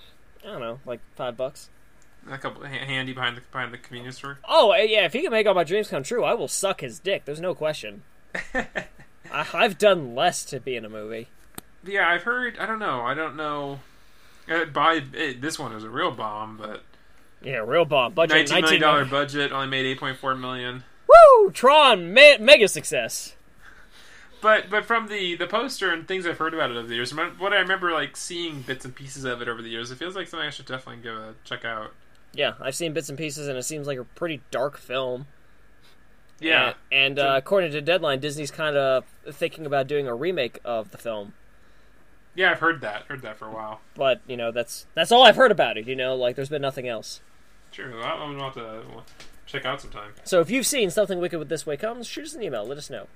I don't know, like five bucks. A couple handy behind the behind the convenience store. Oh, uh, yeah, if he can make all my dreams come true, I will suck his dick. There's no question. *laughs* I, I've done less to be in a movie. Yeah, I've heard. I don't know. I don't know. Uh, by it, this one was a real bomb, but Yeah, real bomb. Budget nineteen million dollar budget only made eight point four million. Woo! Tron, me- mega success. But but from the the poster and things I've heard about it over the years, what I remember like seeing bits and pieces of it over the years, it feels like something I should definitely give a check out. Yeah, I've seen bits and pieces, and it seems like a pretty dark film. Yeah, And, and uh, according to Deadline, Disney's kind of thinking about doing a remake of the film. Yeah, I've heard that. Heard that for a while. But you know, that's that's all I've heard about it. You know, like there's been nothing else. Sure, well, I'm gonna have to check out sometime. So if you've seen something wicked with this way comes, shoot us an email. Let us know.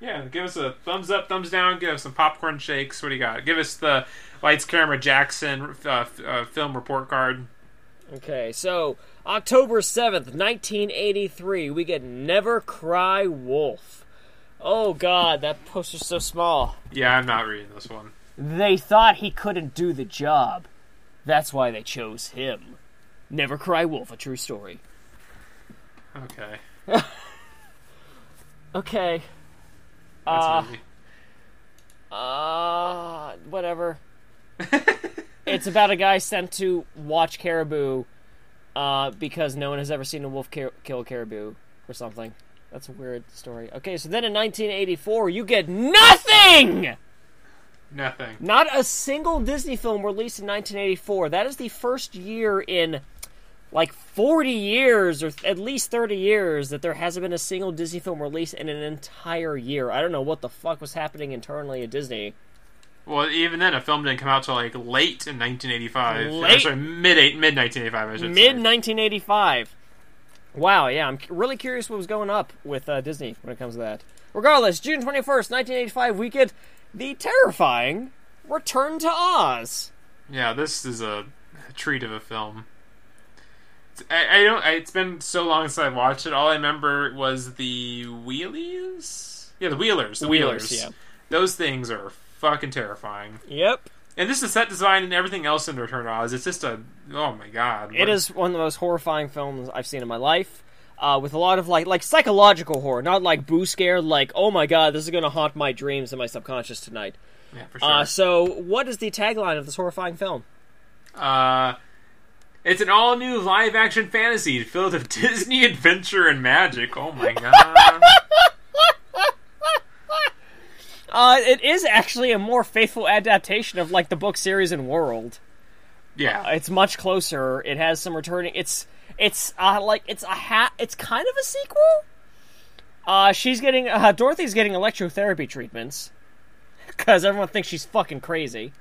Yeah, give us a thumbs up, thumbs down. Give us some popcorn shakes. What do you got? Give us the lights, camera, Jackson uh, uh, film report card. Okay, so October 7th, 1983, we get Never Cry Wolf. Oh god, that poster's so small. Yeah, I'm not reading this one. They thought he couldn't do the job. That's why they chose him. Never Cry Wolf, a true story. Okay, *laughs* Okay. that's Uh. Uh, whatever. *laughs* It's about a guy sent to watch caribou uh, because no one has ever seen a wolf car- kill a caribou or something. That's a weird story. Okay, so then in 1984, you get nothing! Nothing. Not a single Disney film released in 1984. That is the first year in like 40 years or at least 30 years that there hasn't been a single Disney film released in an entire year. I don't know what the fuck was happening internally at Disney. Well, even then, a film didn't come out till like late in 1985. Late? Or, sorry, mid mid 1985. I should Mid say. 1985. Wow, yeah, I'm really curious what was going up with uh, Disney when it comes to that. Regardless, June 21st, 1985, we get the terrifying Return to Oz. Yeah, this is a treat of a film. I, I don't. I, it's been so long since I watched it. All I remember was the wheelies. Yeah, the wheelers. The, wheelers. yeah. Those things are fucking terrifying. Yep. And this is set design and everything else in Return to Oz. It's just a. Oh my god. It is one of the most horrifying films I've seen in my life. Uh, with a lot of like like psychological horror, not like boo scare, like oh my god, this is gonna haunt my dreams and my subconscious tonight. Yeah, for sure. Uh, so, what is the tagline of this horrifying film? Uh, it's an all new live action fantasy filled with *laughs* Disney adventure and magic. Oh my god. *laughs* Uh, it is actually a more faithful adaptation of like the book series and world. yeah. It's much closer. It has some returning. It's it's uh, like it's a hat. It's kind of a sequel. Uh, she's getting uh, Dorothy's getting electrotherapy treatments because everyone thinks she's fucking crazy.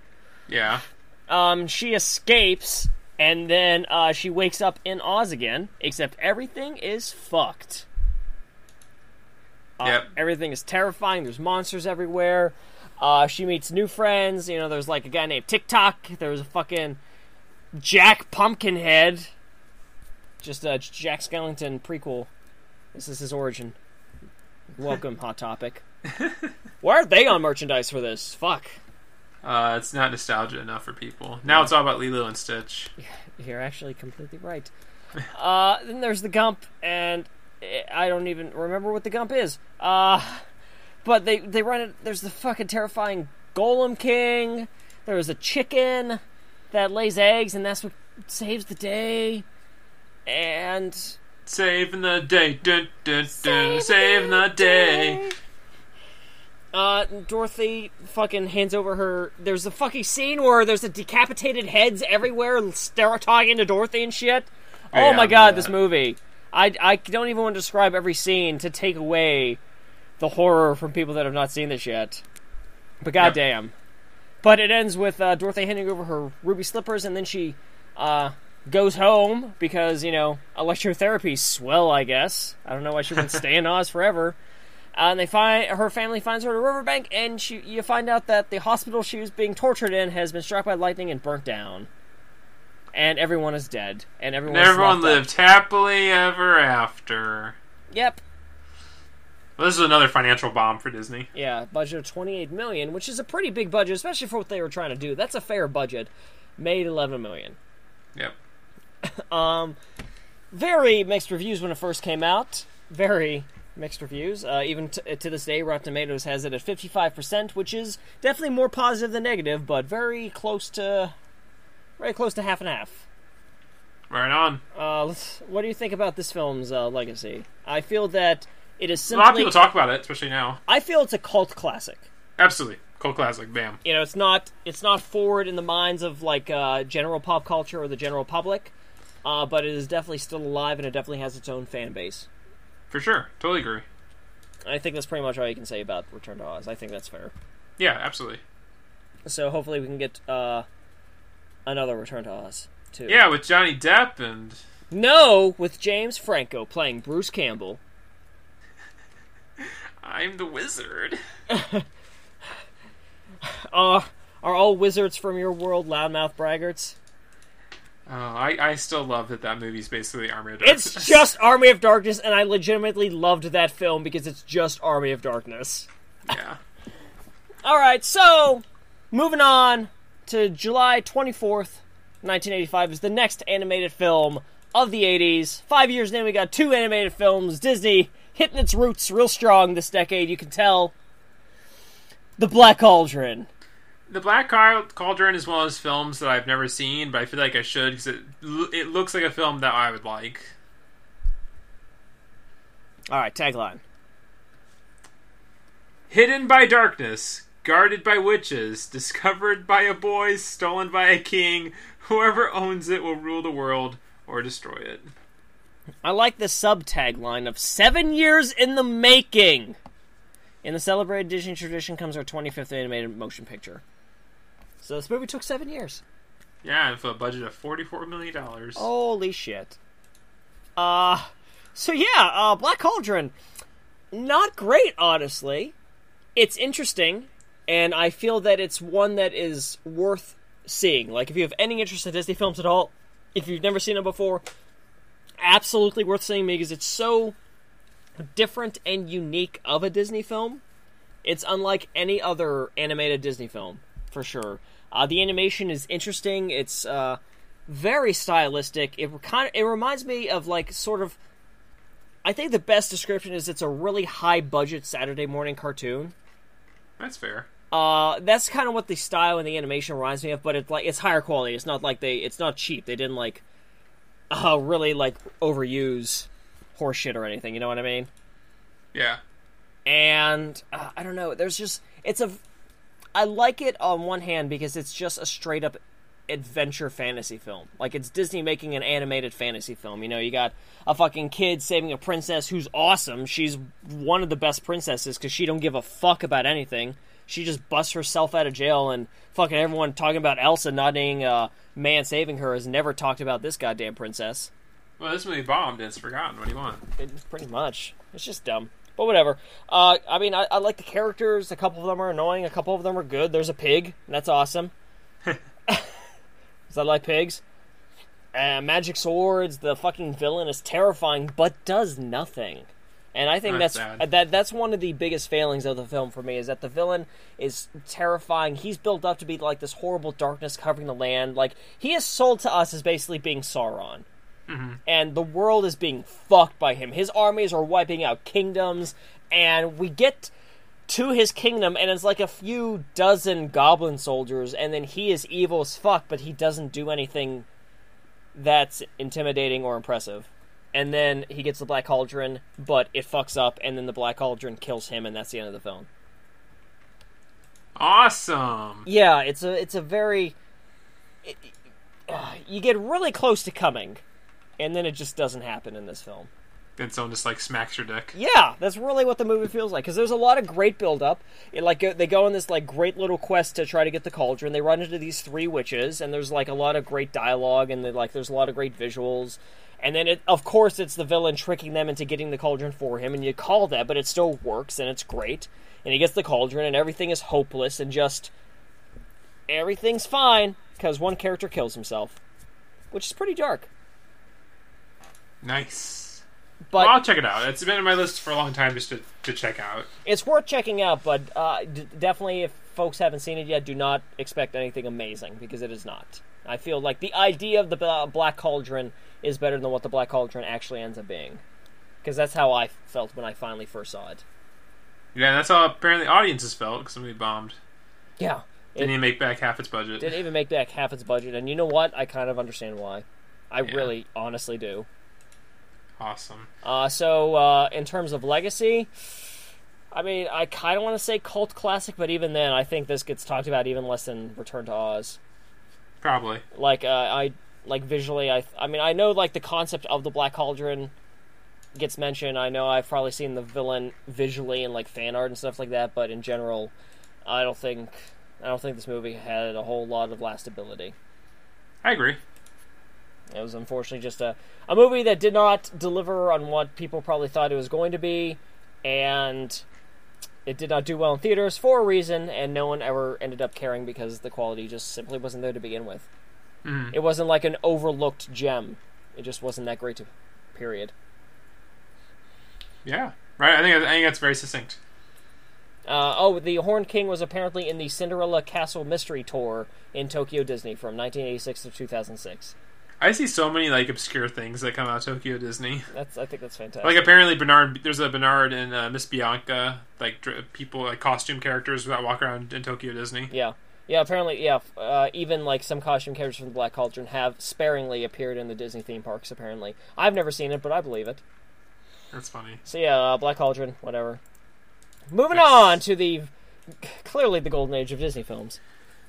Yeah. Um, she escapes and then uh, she wakes up in Oz again. Except everything is fucked. Uh, Yep. Everything is terrifying. There's monsters everywhere. Uh, she meets new friends. You know, there's like a guy named TikTok. There's a fucking Jack Pumpkinhead. Just a Jack Skellington prequel. This is his origin. Welcome, Hot Topic. *laughs* Why aren't they on merchandise for this? Fuck. Uh, it's not nostalgia enough for people. Now it's all about Lilo and Stitch. *laughs* You're actually completely right. *laughs* Uh, then there's the Gump, and I don't even remember what the Gump is. Uh, but they they run it. There's the fucking terrifying Golem King. There's a chicken that lays eggs, and that's what saves the day. And Saving the day, dun, dun, dun, saving the day. Uh, Dorothy fucking hands over her. There's a fucking scene where there's a decapitated heads everywhere, talking to Dorothy and shit. Oh Yeah, my god, this movie! I I don't even want to describe every scene to take away the horror from people that have not seen this yet. But goddamn. But it ends with uh, Dorothy handing over her ruby slippers, and then she uh, goes home because you know electrotherapy's swell. I guess I don't know why she wouldn't stay in *laughs* Oz forever. Uh, and they find her family finds her at a riverbank, and she you find out that the hospital she was being tortured in has been struck by lightning and burnt down, and everyone is dead, and everyone And everyone lived happily ever after. Yep, Well, this is another financial bomb for Disney. yeah, budget of twenty eight million, which is a pretty big budget, especially for what they were trying to do. That's a fair budget. Made eleven million. Yep. *laughs* Um, very mixed reviews when it first came out. Very mixed reviews. Uh, even t- to this day, Rotten Tomatoes has it at 55%, which is definitely more positive than negative, but very close to, very close to half and half. Right on. Uh, what do you think about this film's uh, legacy? I feel that it is simply. A lot of people talk about it, especially now. I feel it's a cult classic. Absolutely. Cult classic. Bam. you know it's not it's not forward in the minds of like uh, general pop culture or the general public uh, but it is definitely still alive and it definitely has its own fan base For sure. Totally agree. i think that's pretty much all you can say about return to oz i think that's fair Yeah, absolutely. so hopefully we can get uh, another return to oz too Yeah, with Johnny Depp and no with james franco playing bruce campbell *laughs* I'm the wizard. *laughs* uh, are all wizards from your world loudmouth braggarts Oh, I, I still love that that movie's basically Army of Darkness. it's just army of darkness and i legitimately loved that film because it's just army of darkness yeah. *laughs* All right, so moving on to July 24th, 1985 is the next animated film of the 80s. Five years in, we got two animated films. Disney hitting its roots real strong this decade, you can tell. The Black Cauldron. The Black Cauldron is one of those films that I've never seen, but I feel like I should because it it looks like a film that I would like. All right, tagline. Hidden by darkness, guarded by witches, discovered by a boy, stolen by a king. Whoever owns it will rule the world or destroy it. I like the sub tagline of seven years in the making. In the celebrated Disney tradition comes our 25th animated motion picture. So this movie took seven years. Yeah, and for a budget of forty-four million dollars. Holy shit. Uh, so yeah, uh, Black Cauldron, not great, honestly. It's interesting, and I feel that it's one that is worth seeing. Like, if you have any interest in Disney films at all, if you've never seen them before, absolutely worth seeing because it's so different and unique of a Disney film. It's unlike any other animated Disney film, for sure. Uh, the animation is interesting. It's uh, very stylistic. It kind of it reminds me of like sort of. I think the best description is it's a really high budget Saturday morning cartoon. That's fair. Uh, that's kind of what the style and the animation reminds me of, but it's like it's higher quality. It's not like they it's not cheap. They didn't like uh, really like overuse horseshit or anything. You know what I mean? Yeah. and uh, I don't know. There's just it's a I like it on one hand because it's just a straight up adventure fantasy film. Like it's Disney making an animated fantasy film. You know, you got a fucking kid saving a princess who's awesome. She's one of the best princesses because she don't give a fuck about anything. She just busts herself out of jail and fucking everyone talking about Elsa not being a man saving her has never talked about this goddamn princess. Well, this movie bombed and it's forgotten. What do you want? It, pretty much. It's just dumb. But whatever. Uh, I mean, I, I like the characters. A couple of them are annoying. A couple of them are good. There's a pig. And that's awesome. *laughs* Because I like pigs. Uh, magic swords. The fucking villain is terrifying, but does nothing. And I think That's that's that that's one of the biggest failings of the film for me is that the villain is terrifying. He's built up to be like this horrible darkness covering the land. Like he is sold to us as basically being Sauron and the world is being fucked by him. His armies are wiping out kingdoms, and we get to his kingdom, and it's like a few dozen goblin soldiers, and then he is evil as fuck, but he doesn't do anything that's intimidating or impressive. And then he gets the Black Cauldron, but it fucks up, and then the Black Cauldron kills him, and that's the end of the film. Awesome. Yeah, it's a it's a very it, uh, you get really close to coming, and then it just doesn't happen in this film. Then someone just like smacks your dick. Yeah, that's really what the movie feels like. Because there's a lot of great build up. It, like go- they go on this like great little quest to try to get the cauldron. They run into these three witches, and there's like a lot of great dialogue, and they, like there's a lot of great visuals. And then, it, of course, it's the villain tricking them into getting the cauldron for him, and you call that, but it still works, and it's great. And he gets the cauldron, and everything is hopeless, and just everything's fine because one character kills himself, which is pretty dark. Nice. But well, I'll check it out. It's been on my list for a long time just to, to check out. it's worth checking out, but uh, d- definitely if folks haven't seen it yet, do not expect anything amazing because it is not. I feel like the idea of the Bla- Black Cauldron is better than what the Black Cauldron actually ends up being, because that's how I felt when I finally first saw it. Yeah, that's how apparently audiences felt because movie bombed. Yeah, Didn't even make back half its budget. didn't even make back half its budget, and you know what? I kind of understand why. I Yeah. really, honestly do. Awesome. Uh, so, uh, in terms of legacy, I mean, I kind of want to say cult classic, but even then, I think this gets talked about even less than Return to Oz. Probably. like uh, I like visually I I mean I know like the concept of the Black Cauldron gets mentioned. I know I've probably seen the villain visually in like fan art and stuff like that, but in general, I don't think I don't think this movie had a whole lot of lastability. I agree. It was unfortunately just a a movie that did not deliver on what people probably thought it was going to be, and it did not do well in theaters for a reason, and no one ever ended up caring because the quality just simply wasn't there to begin with. Mhm. It wasn't like an overlooked gem. It just wasn't that great to period. Yeah. Right. I think I think that's very succinct. Uh, oh, the Horned King was apparently in the Cinderella Castle Mystery Tour in Tokyo Disney from 1986 to 2006. I see so many like obscure things that come out of Tokyo Disney. That's I think that's fantastic. Like apparently Bernard, there's a Bernard and uh, Miss Bianca, like dr- people like costume characters that walk around in Tokyo Disney. yeah, yeah. Apparently, yeah. Uh, even like some costume characters from the Black Cauldron have sparingly appeared in the Disney theme parks. Apparently, I've never seen it, but I believe it. That's funny. So yeah, uh, Black Cauldron, whatever. Moving on to the clearly the golden age of Disney films.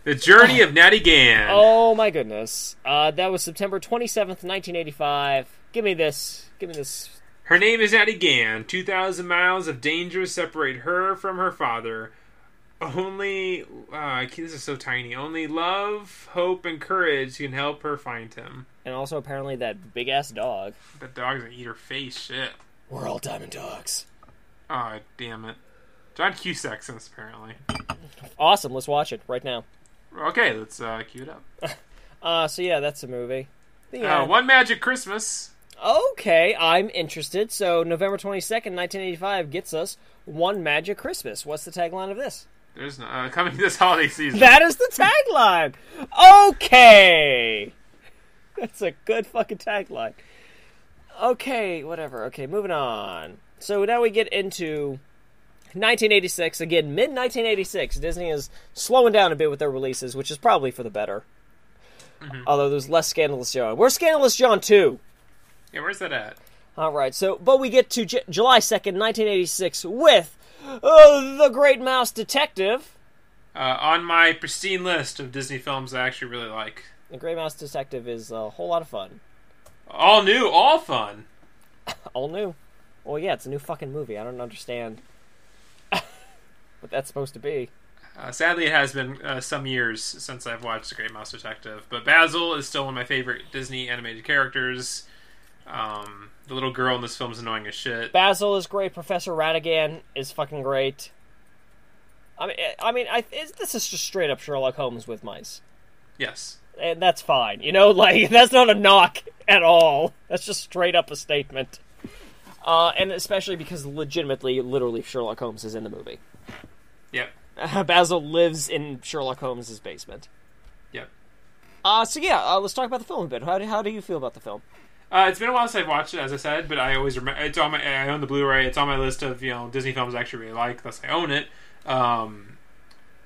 The Journey of Natty Gann. Oh my goodness. Uh, that was September 27th, 1985. Give me this. Give me this. Her name is Natty Gann. 2,000 miles of danger separate her from her father. Only. Uh, this is so tiny. Only love, hope, and courage can help her find him. And also, apparently, that big ass dog. That dog's gonna eat her face. Shit. We're all diamond dogs. Oh, damn it. John Cusack's in this, apparently. Awesome. Let's watch it right now. Okay, let's uh, cue it up. *laughs* Uh, so yeah, that's a movie. Uh, One Magic Christmas. Okay, I'm interested. So November 22nd, 1985 gets us One Magic Christmas. What's the tagline of this? There's no, uh, coming this holiday season. That is the tagline. Okay. That's a good fucking tagline. Okay, whatever. Okay, moving on. So now we get into 1986. Again, mid 1986. Disney is slowing down a bit with their releases, which is probably for the better. Although there's less Scandalous John. Where's Scandalous John 2? yeah, where's that at? All right, so but we get to J- July second, nineteen eighty six, with uh, the Great Mouse Detective. Uh, on my pristine list of Disney films I actually really like. The Great Mouse Detective is a whole lot of fun. All new, all fun. *laughs* All new. Well, yeah, it's a new fucking movie. I don't understand what that's supposed to be. Uh, sadly, it has been uh, some years since I've watched The Great Mouse Detective, but Basil is still one of my favorite Disney animated characters. Um, the little girl in this film is annoying as shit. Basil is great. Professor Ratigan is fucking great. I mean, I mean, I, this is just straight up Sherlock Holmes with mice, Yes. and that's fine. You know, *laughs* like that's not a knock at all. That's just straight up a statement. Uh, and especially because legitimately, literally, Sherlock Holmes is in the movie. Yep. Basil lives in Sherlock Holmes' basement. Yep. Uh, so yeah, uh, let's talk about the film a bit. How do, how do you feel about the film? Uh, it's been a while since I've watched it, as I said, but I always remember. It's on my. I own the Blu-ray. It's on my list of you know Disney films I actually really like. Thus, I own it. Um,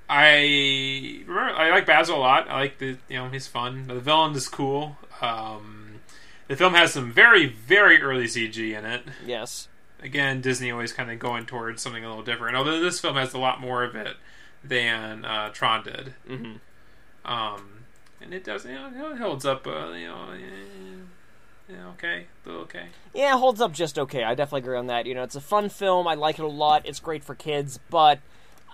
I remember. I like Basil a lot. I like the you know he's fun. The villain is cool. Um, the film has some very very early CG in it. Yes. Again, Disney always kind of going towards something a little different. Although this film has a lot more of it than uh, Tron did. hmm Um, and it does. You know, it holds up. Uh, you know. yeah, okay, okay. Yeah, it holds up just okay. I definitely agree on that. You know, it's a fun film. I like it a lot. It's great for kids, but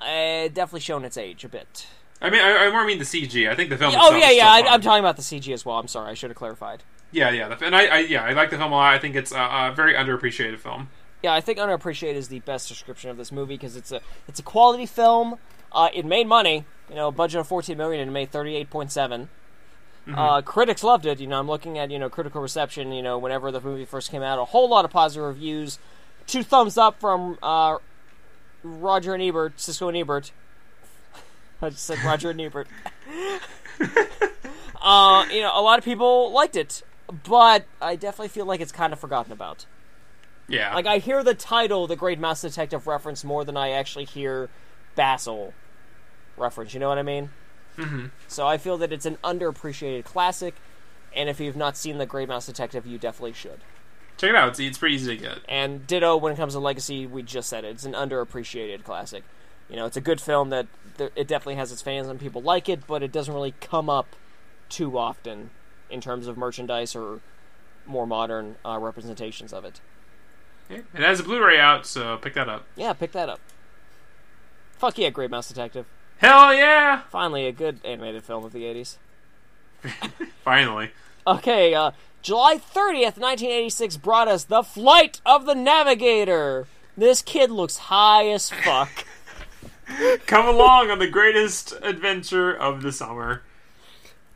uh, definitely shown its age a bit. I mean, I, I more mean the CG. I think the film. oh yeah, yeah. I, I'm talking about the CG as well. I'm sorry. I should have clarified. Yeah, yeah, the, and I, I, yeah, I like the film a lot. I think it's a, a very underappreciated film. Yeah, I think underappreciated is the best description of this movie because it's a it's a quality film. Uh, it made money. You know, budget of 14 million and it made 38.7. Uh, critics loved it. You know, I'm looking at you know critical reception. You know, whenever the movie first came out, a whole lot of positive reviews. Two thumbs up from uh, Roger and Ebert, Siskel and Ebert. *laughs* I just said Roger and Ebert. *laughs* uh, you know, a lot of people liked it, but I definitely feel like it's kind of forgotten about. Yeah, Like I hear the title, The Great Mouse Detective reference more than I actually hear Basil reference. You know what I mean? Mhm. So I feel that it's an underappreciated classic, and if you've not seen The Great Mouse Detective, you definitely should. check it out. It's, it's pretty easy to get. And ditto when it comes to Legacy, we just said it. It's an underappreciated classic. You know, it's a good film that th- it definitely has its fans and people like it, but it doesn't really come up too often in terms of merchandise or more modern uh, representations of it. Yeah. It has a Blu-ray out, so pick that up. Yeah, pick that up. Fuck yeah, Great Mouse Detective. Hell yeah! Finally, a good animated film of the 80s. *laughs* Finally, Okay, uh, July 30th, 1986 brought us The Flight of the Navigator. This kid looks high as fuck. *laughs* *laughs* come along on the greatest adventure of the summer.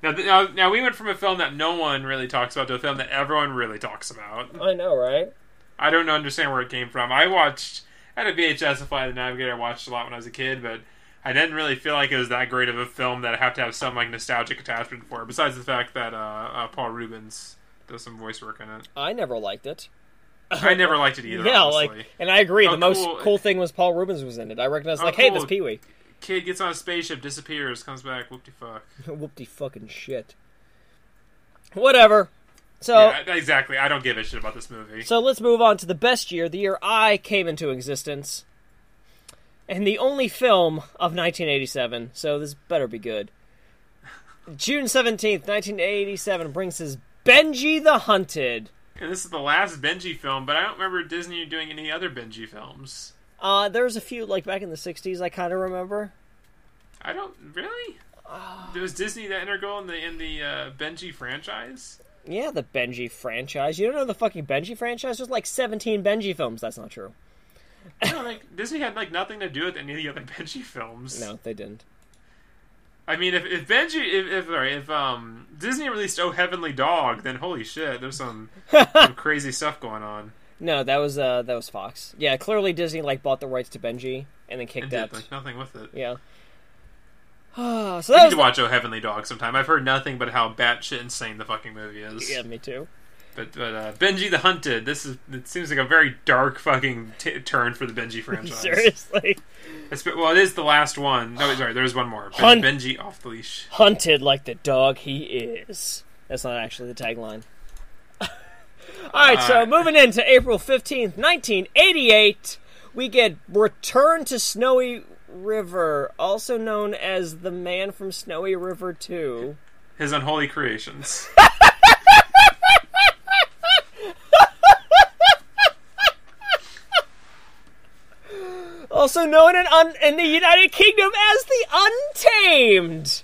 Now, now, now, we went from a film that no one really talks about to a film that everyone really talks about. I know, right? I don't understand where it came from. I watched I had a VHS of Flight of the Navigator. I watched a lot when I was a kid, but I didn't really feel like it was that great of a film that I have to have some like nostalgic attachment for. Besides the fact that uh, uh, Paul Reubens does some voice work in it. I never liked it. I never liked it either. *laughs* yeah, honestly. like, and I agree. Oh, the most cool. cool thing was Paul Reubens was in it. I recognized, Oh, like, hey, this Pee Wee. kid gets on a spaceship, disappears, comes back, whoop de fuck. *laughs* Whoopty fucking shit. Whatever. So, yeah, exactly. I don't give a shit about this movie. So let's move on to the best year, the year I came into existence. And the only film of 1987, so this better be good. June 17th, 1987 brings us Benji the Hunted. And this is the last Benji film, but I don't remember Disney doing any other Benji films. Uh, there was a few like back in the '60s. I kind of remember. I don't really. was Disney that integral in the in the uh, Benji franchise? Yeah, the Benji franchise. You don't know the fucking Benji franchise? There's like 17 Benji films. That's not true. *laughs* No, like Disney had like nothing to do with any of the other *laughs* Benji films. No, they didn't. I mean, if, if Benji, if, if sorry, if um Disney released Oh Heavenly Dog, then holy shit, there's some, *laughs* some crazy stuff going on. No, that was uh that was Fox. Yeah, clearly Disney like bought the rights to Benji and then And kicked did out. like nothing with it. Yeah. *sighs* so I need to watch Oh Heavenly Dog sometime. I've heard nothing but how batshit insane the fucking movie is. yeah, me too. But but uh, Benji the Hunted. This is it seems like a very dark fucking t- turn for the Benji *laughs* franchise. Seriously, It's, well, it is the last one. No, sorry, there's one more. Ben- Hunt- Benji off the leash. hunted like the dog he is. That's not actually the tagline. *laughs* All right, so moving into April 15th, 1988, we get Return to Snowy River, also known as The Man from Snowy River 2. His unholy creations. *laughs* Also known in, un- in the United Kingdom as The Untamed.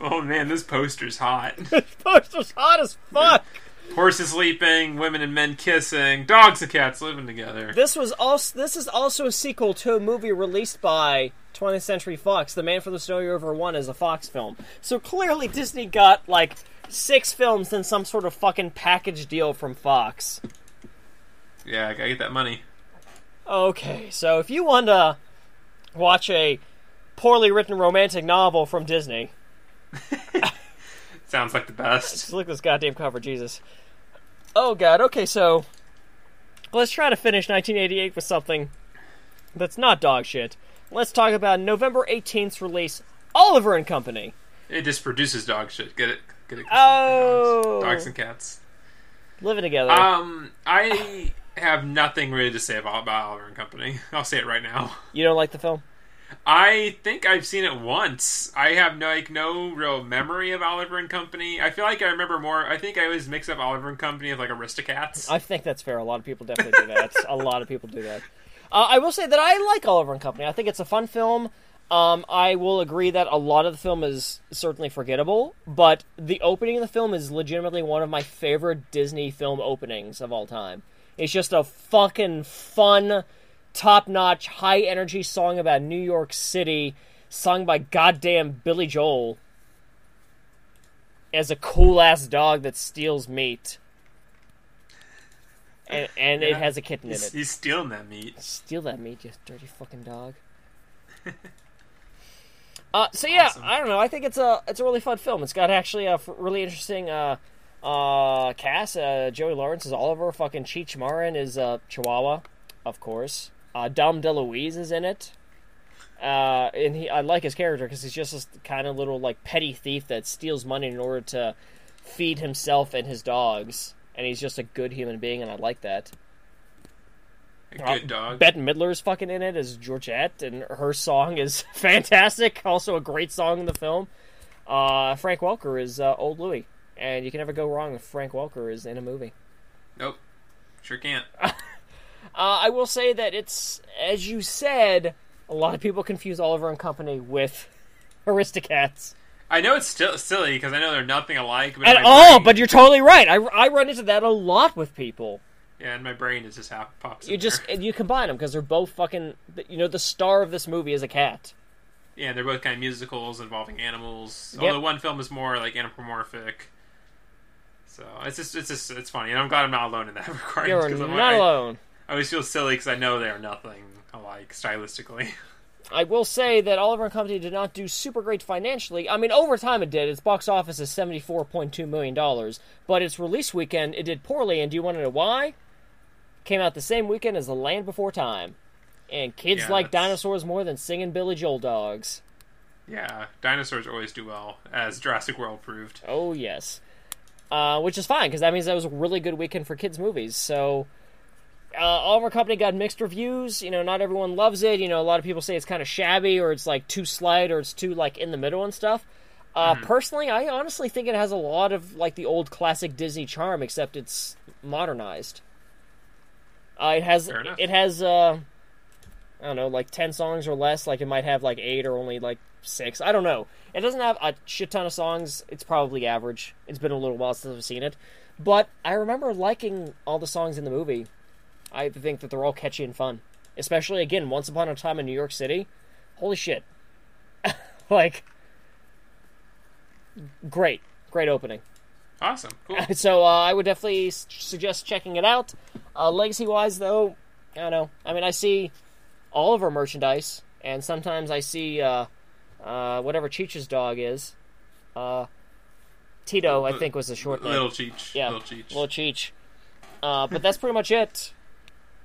oh man, this poster's hot. *laughs* This poster's hot as fuck. Horses leaping, women and men kissing, dogs and cats living together. This was also this is also a sequel to a movie released by 20th Century Fox. The Man from the Snowy River One is a Fox film. So clearly Disney got like six films in some sort of fucking package deal from Fox. Yeah, I gotta get that money. Okay, so if you want to watch a poorly written romantic novel from Disney, *laughs* Sounds like the best. look at this goddamn cover, Jesus. Oh god. Okay, so let's try to finish 1988 with something that's not dog shit. Let's talk about November 18th's release, Oliver and Company. It just produces dog shit. Get it? Get it? Oh. Dogs. Dogs and cats. Living together. Um, I have nothing really to say about, about Oliver and Company. *laughs* I'll say it right now. you don't like the film? I think I've seen it once. I have no like no real memory of Oliver and Company. I feel like I remember more. I think I always mix up Oliver and Company with like Aristocats. I think that's fair. A lot of people definitely do that. a lot of people do that. Uh, I will say that I like Oliver and Company. I think it's a fun film. Um, I will agree that a lot of the film is certainly forgettable, but the opening of the film is legitimately one of my favorite Disney film openings of all time. It's just a fucking fun, top notch, high energy song about New York City, sung by goddamn Billy Joel as a cool ass dog that steals meat. And, and it has a kitten in it. he's stealing that meat. Steal that meat, you dirty fucking dog. *laughs* uh, so yeah, Awesome. I don't know. I think it's a it's a really fun film. It's got actually a f- really interesting uh, uh, cast. Uh, Joey Lawrence is Oliver. Fucking Cheech Marin is uh, Chihuahua, of course. Uh, Dom DeLuise is in it. Uh, and he, I like his character because he's just this kind of little like petty thief that steals money in order to feed himself and his dogs. And he's just a good human being, and I like that. A Uh, good dog. Bette Midler's fucking in it as Georgette, and her song is *laughs* fantastic. Also, a great song in the film. Uh, Frank Welker is uh, Old Louis, and you can never go wrong if Frank Welker is in a movie. Nope. Sure can't. *laughs* Uh, I will say that it's, as you said, a lot of people confuse Oliver and Company with *laughs* Aristocats. I know it's still silly because I know they're nothing alike. But At all, brain- but you're totally right. I, I run into that a lot with people. yeah, and my brain is just half pops. You just there. you combine them because they're both fucking. You know, the star of this movie is a cat. yeah, they're both kind of musicals involving animals. Yep. Although one film is more like anthropomorphic. So it's just it's just it's funny, and I'm glad I'm not alone in that *laughs* regard. You're not like- alone. I always feel silly because I know they are nothing alike stylistically. I will say that Oliver and Company did not do super great financially. I mean, over time it did. Its box office is seventy-four point two million dollars, but its release weekend it did poorly. And do you want to know why? Came out the same weekend as The Land Before Time, and kids Yeah, like that's- dinosaurs more than singing Billy Joel dogs. yeah, dinosaurs always do well, as Jurassic World proved. Oh yes, uh, which is fine because that means that was a really good weekend for kids movies. So. Uh, Oliver Company got mixed reviews. You know, not everyone loves it. You know, a lot of people say it's kind of shabby, or it's like too slight, or it's too like in the middle and stuff. Uh, Mm-hmm. Personally, I honestly think it has a lot of like the old classic Disney charm, except it's modernized. Uh, it has it has uh, I don't know, like ten songs or less. Like it might have like eight or only like six. I don't know. It doesn't have a shit ton of songs. It's probably average. It's been a little while since I've seen it, but I remember liking all the songs in the movie. I think that they're all catchy and fun. Especially again, Once Upon a Time in New York City. Holy shit. *laughs* like great. Great opening. Awesome. Cool. *laughs* So uh, I would definitely s- suggest checking it out. Uh, legacy wise, though, I don't know. I mean, I see all of our merchandise, and sometimes I see uh, uh, whatever Cheech's dog is. Uh, Tito, I think, was the short name. Little Cheech. Yeah, Little Cheech. Little Cheech. Uh, but that's pretty much it.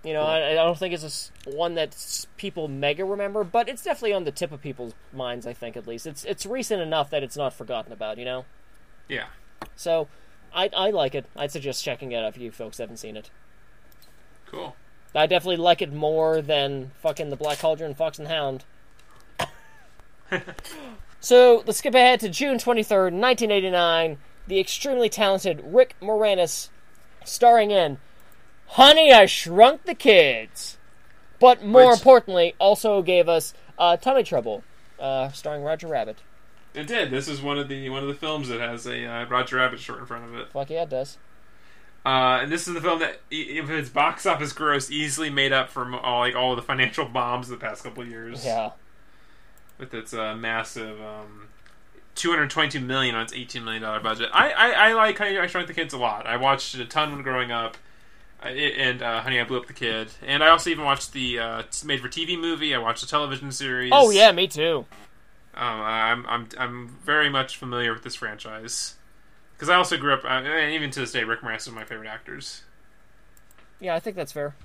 You know, I, I don't think it's a one that people mega remember, but it's definitely on the tip of people's minds. I think at least it's it's recent enough that it's not forgotten about. You know, Yeah. so I I like it. I'd suggest checking it out if you folks haven't seen it. Cool. I definitely like it more than fucking the Black Cauldron, Fox and Hound. *laughs* so let's skip ahead to June twenty third, nineteen eighty nine. The extremely talented Rick Moranis, starring in "Honey, I Shrunk the Kids," but more Which- importantly, also gave us uh, "Tummy Trouble," uh, starring Roger Rabbit. It did. This is one of the one of the films that has a uh, Roger Rabbit short in front of it. Fuck yeah, it does. Uh, and this is the film that, e- if its box office gross, easily made up for all like all the financial *laughs* bombs of the past couple of years. Yeah, with its uh, massive um, 222 million on its 18 million dollar budget. I, I, I like Honey I Shrunk the Kids a lot. I watched it a ton when growing up, uh, and uh, Honey I Blew Up the Kid, and I also even watched the uh, made for TV movie. I watched the television series. Oh yeah, me too. um, I'm I'm I'm very much familiar with this franchise because I also grew up. Uh, and even to this day, Rick Moranis is one of my favorite actors. Yeah, I think that's fair.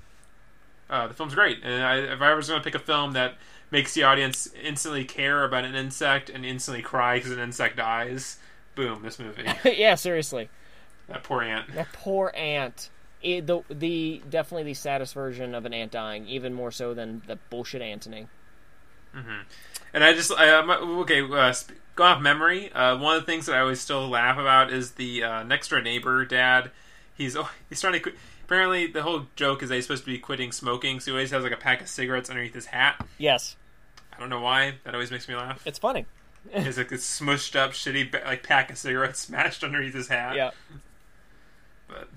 Uh, the film's great, and I, if I was going to pick a film that makes the audience instantly care about an insect and instantly cry because an insect dies, boom, this movie. *laughs* yeah, seriously. that poor ant. That poor ant. It, the the definitely the saddest version of an ant dying, even more so than the bullshit Antony. And I just, I, um, okay, uh, sp- going off memory, uh, one of the things that I always still laugh about is the uh, next door neighbor dad. He's oh, he's trying to quit. Apparently, the whole joke is that he's supposed to be quitting smoking, so he always has like a pack of cigarettes underneath his hat. Yes, I don't know why. That always makes me laugh. it's funny. *laughs* It's like this smushed up, shitty like pack of cigarettes *laughs* smashed underneath his hat. Yeah, But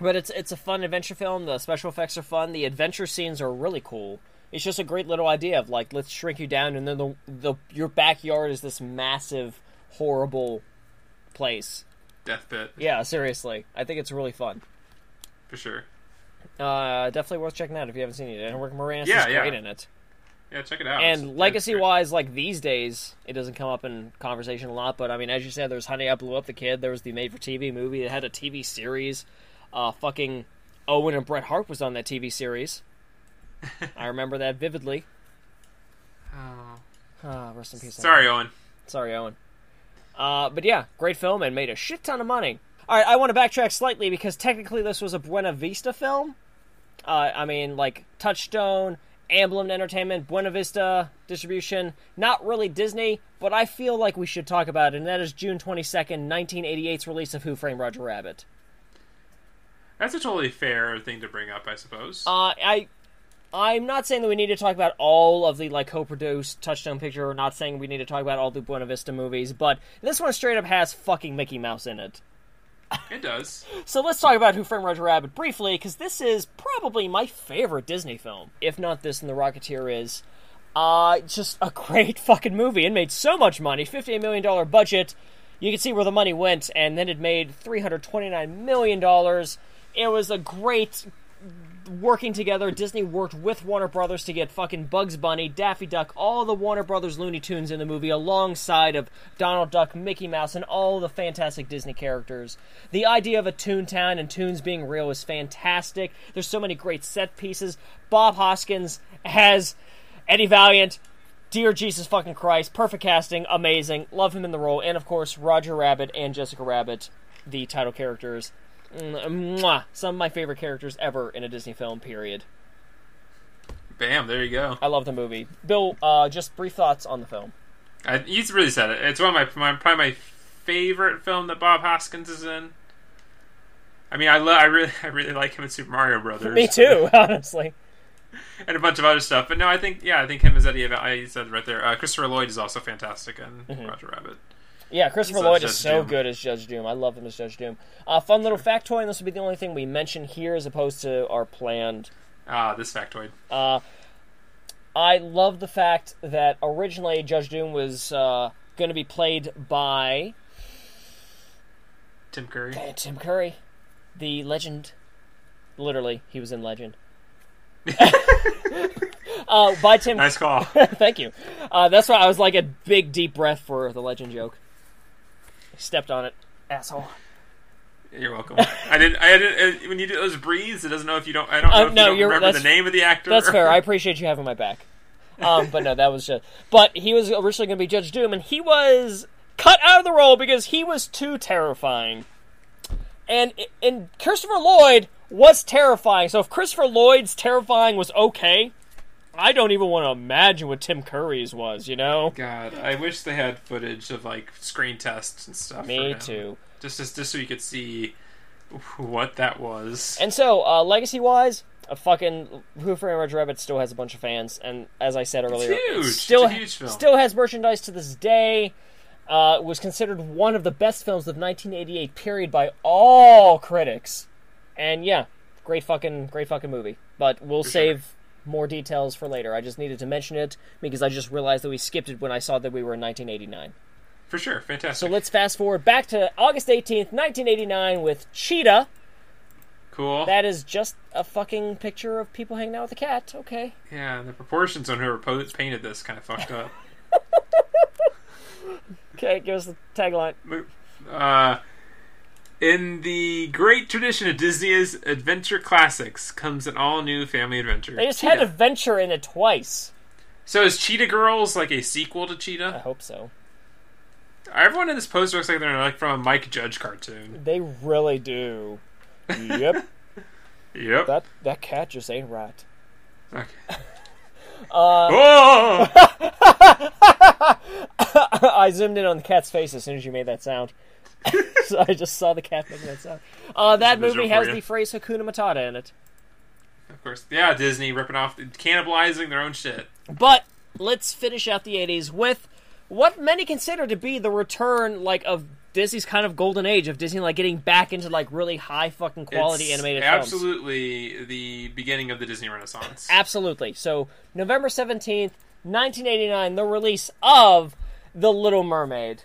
but it's it's a fun adventure film. The special effects are fun. The adventure scenes are really cool. It's just a great little idea of like let's shrink you down, and then the the your backyard is this massive, horrible place. death pit Yeah, seriously, I think it's really fun. for sure. Uh, definitely worth checking out if you haven't seen it. And Rick Moranis Yeah, is yeah. great in it. Yeah, check it out. And it's legacy wise, like these days, it doesn't come up in conversation a lot. But I mean, as you said, there's Honey, I Blew Up the Kid. There was the made for TV movie that had a TV series. Uh, fucking Owen and Bret Hart was on that TV series. *laughs* I remember that vividly. Oh. Ah, rest in peace. Sorry, Owen. Sorry, Owen. Uh, but yeah, great film and made a shit ton of money. All right, I want to backtrack slightly because technically this was a Buena Vista film. Uh, I mean, like Touchstone, Amblin Entertainment, Buena Vista distribution. Not really Disney, but I feel like we should talk about it, and that is June 22nd, 1988's release of Who Framed Roger Rabbit. That's a totally fair thing to bring up, I suppose. Uh, I, I'm not saying that we need to talk about all of the like co-produced Touchstone picture. Or not saying we need to talk about all the Buena Vista movies, but this one straight up has fucking Mickey Mouse in it. it does. *laughs* So let's talk about Who Framed Roger Rabbit briefly, because this is probably my favorite Disney film. If not this, then The Rocketeer is. Uh, just a *laughs* great fucking movie. It made so much money, $58 million budget. You can see where the money went, and then it made $329 million. It was a great working together. Disney worked with Warner Brothers to get fucking Bugs Bunny, Daffy Duck, all the Warner Brothers Looney Tunes in the movie, alongside of Donald Duck, Mickey Mouse, and all the fantastic Disney characters. The idea of a Toontown and tunes being real is fantastic. There's so many great set pieces. Bob Hoskins has Eddie Valiant. Dear Jesus fucking Christ, perfect casting, amazing. Love him in the role, and of course Roger Rabbit and Jessica Rabbit, the title characters. Mm, Mwah. Some of my favorite characters ever in a Disney film. Period. Bam, there you go. I love the movie. Bill, uh, just brief thoughts on the film. I, he's really said it. It's one of my, my probably my favorite film that Bob Hoskins is in. I mean, I love, I really, I really like him in Super Mario Brothers. *laughs* Me too, *laughs* honestly. and a bunch of other stuff. But no, I think yeah, I think him as Eddie. I said right there. Uh, Christopher Lloyd is also fantastic in Mm-hmm. Roger Rabbit. Yeah, Christopher uh, Lloyd is Judge so Doom. good as Judge Doom. I love him as Judge Doom. Uh, fun little factoid, and this will be the only thing we mention here as opposed to our planned. Ah, this factoid. Uh, I love the fact that originally Judge Doom was uh, going to be played by Tim Curry. uh, Tim Curry, the legend. Literally, he was in Legend. *laughs* uh, by Tim. Nice call. *laughs* Thank you. Uh, that's why I was like a big deep breath for the Legend joke. Stepped on it, asshole. You're welcome. I didn't. I didn't. Uh, when you do those breathes, it doesn't know if you don't. I don't know Uh, if you no, don't you're- remember the name of the actor. That's fair. I *laughs* appreciate you having my back. Um, but no, that was just. But he was originally going to be Judge Doom, and he was cut out of the role because he was too terrifying. And and Christopher Lloyd was terrifying. So if Christopher Lloyd's terrifying was okay, I don't even want to imagine what Tim Curry's was. You know? God, I wish they had footage of like screen tests and stuff. Me too. Just, just, just so you could see what that was. And so, uh, legacy wise, a fucking Who Framed Roger Rabbit still has a bunch of fans, and as I said earlier, huge. It's still a huge film. still has merchandise to this day. Uh, was considered one of the best films of 1988 period by all critics, and yeah, great fucking great fucking movie. But we'll For save more details for later. I just needed to mention it because I just realized that we skipped it when I saw that we were in 1989. For sure, fantastic. So let's fast forward back to August 18th, 1989, with Cheetah. cool. That is just a fucking picture of people hanging out with a cat. Okay. yeah, the proportions on whoever painted this kind of fucked up. *laughs* Okay, give us the tagline. Uh, in the great tradition of Disney's adventure classics comes an all-new family adventure. They just Cheetah. had to venture in it twice. So is Cheetah Girls like a sequel to Cheetah? I hope so. Everyone in this poster looks like they're like from a Mike Judge cartoon. They really do. yep. *laughs* Yep. That that cat just ain't right. Okay. *laughs* Uh, *laughs* Whoa! I zoomed in on the cat's face as soon as you made that sound. *laughs* so I just saw the cat making that sound. Uh, that movie has you. the phrase Hakuna Matata in it. of course, yeah. Disney ripping off, cannibalizing their own shit. But let's finish out the 80s with what many consider to be the return like of Disney's kind of golden age of Disney like getting back into like really high fucking quality It's animated films. Absolutely, the beginning of the Disney Renaissance. *laughs* Absolutely. So, November 17th, 1989, the release of The Little Mermaid.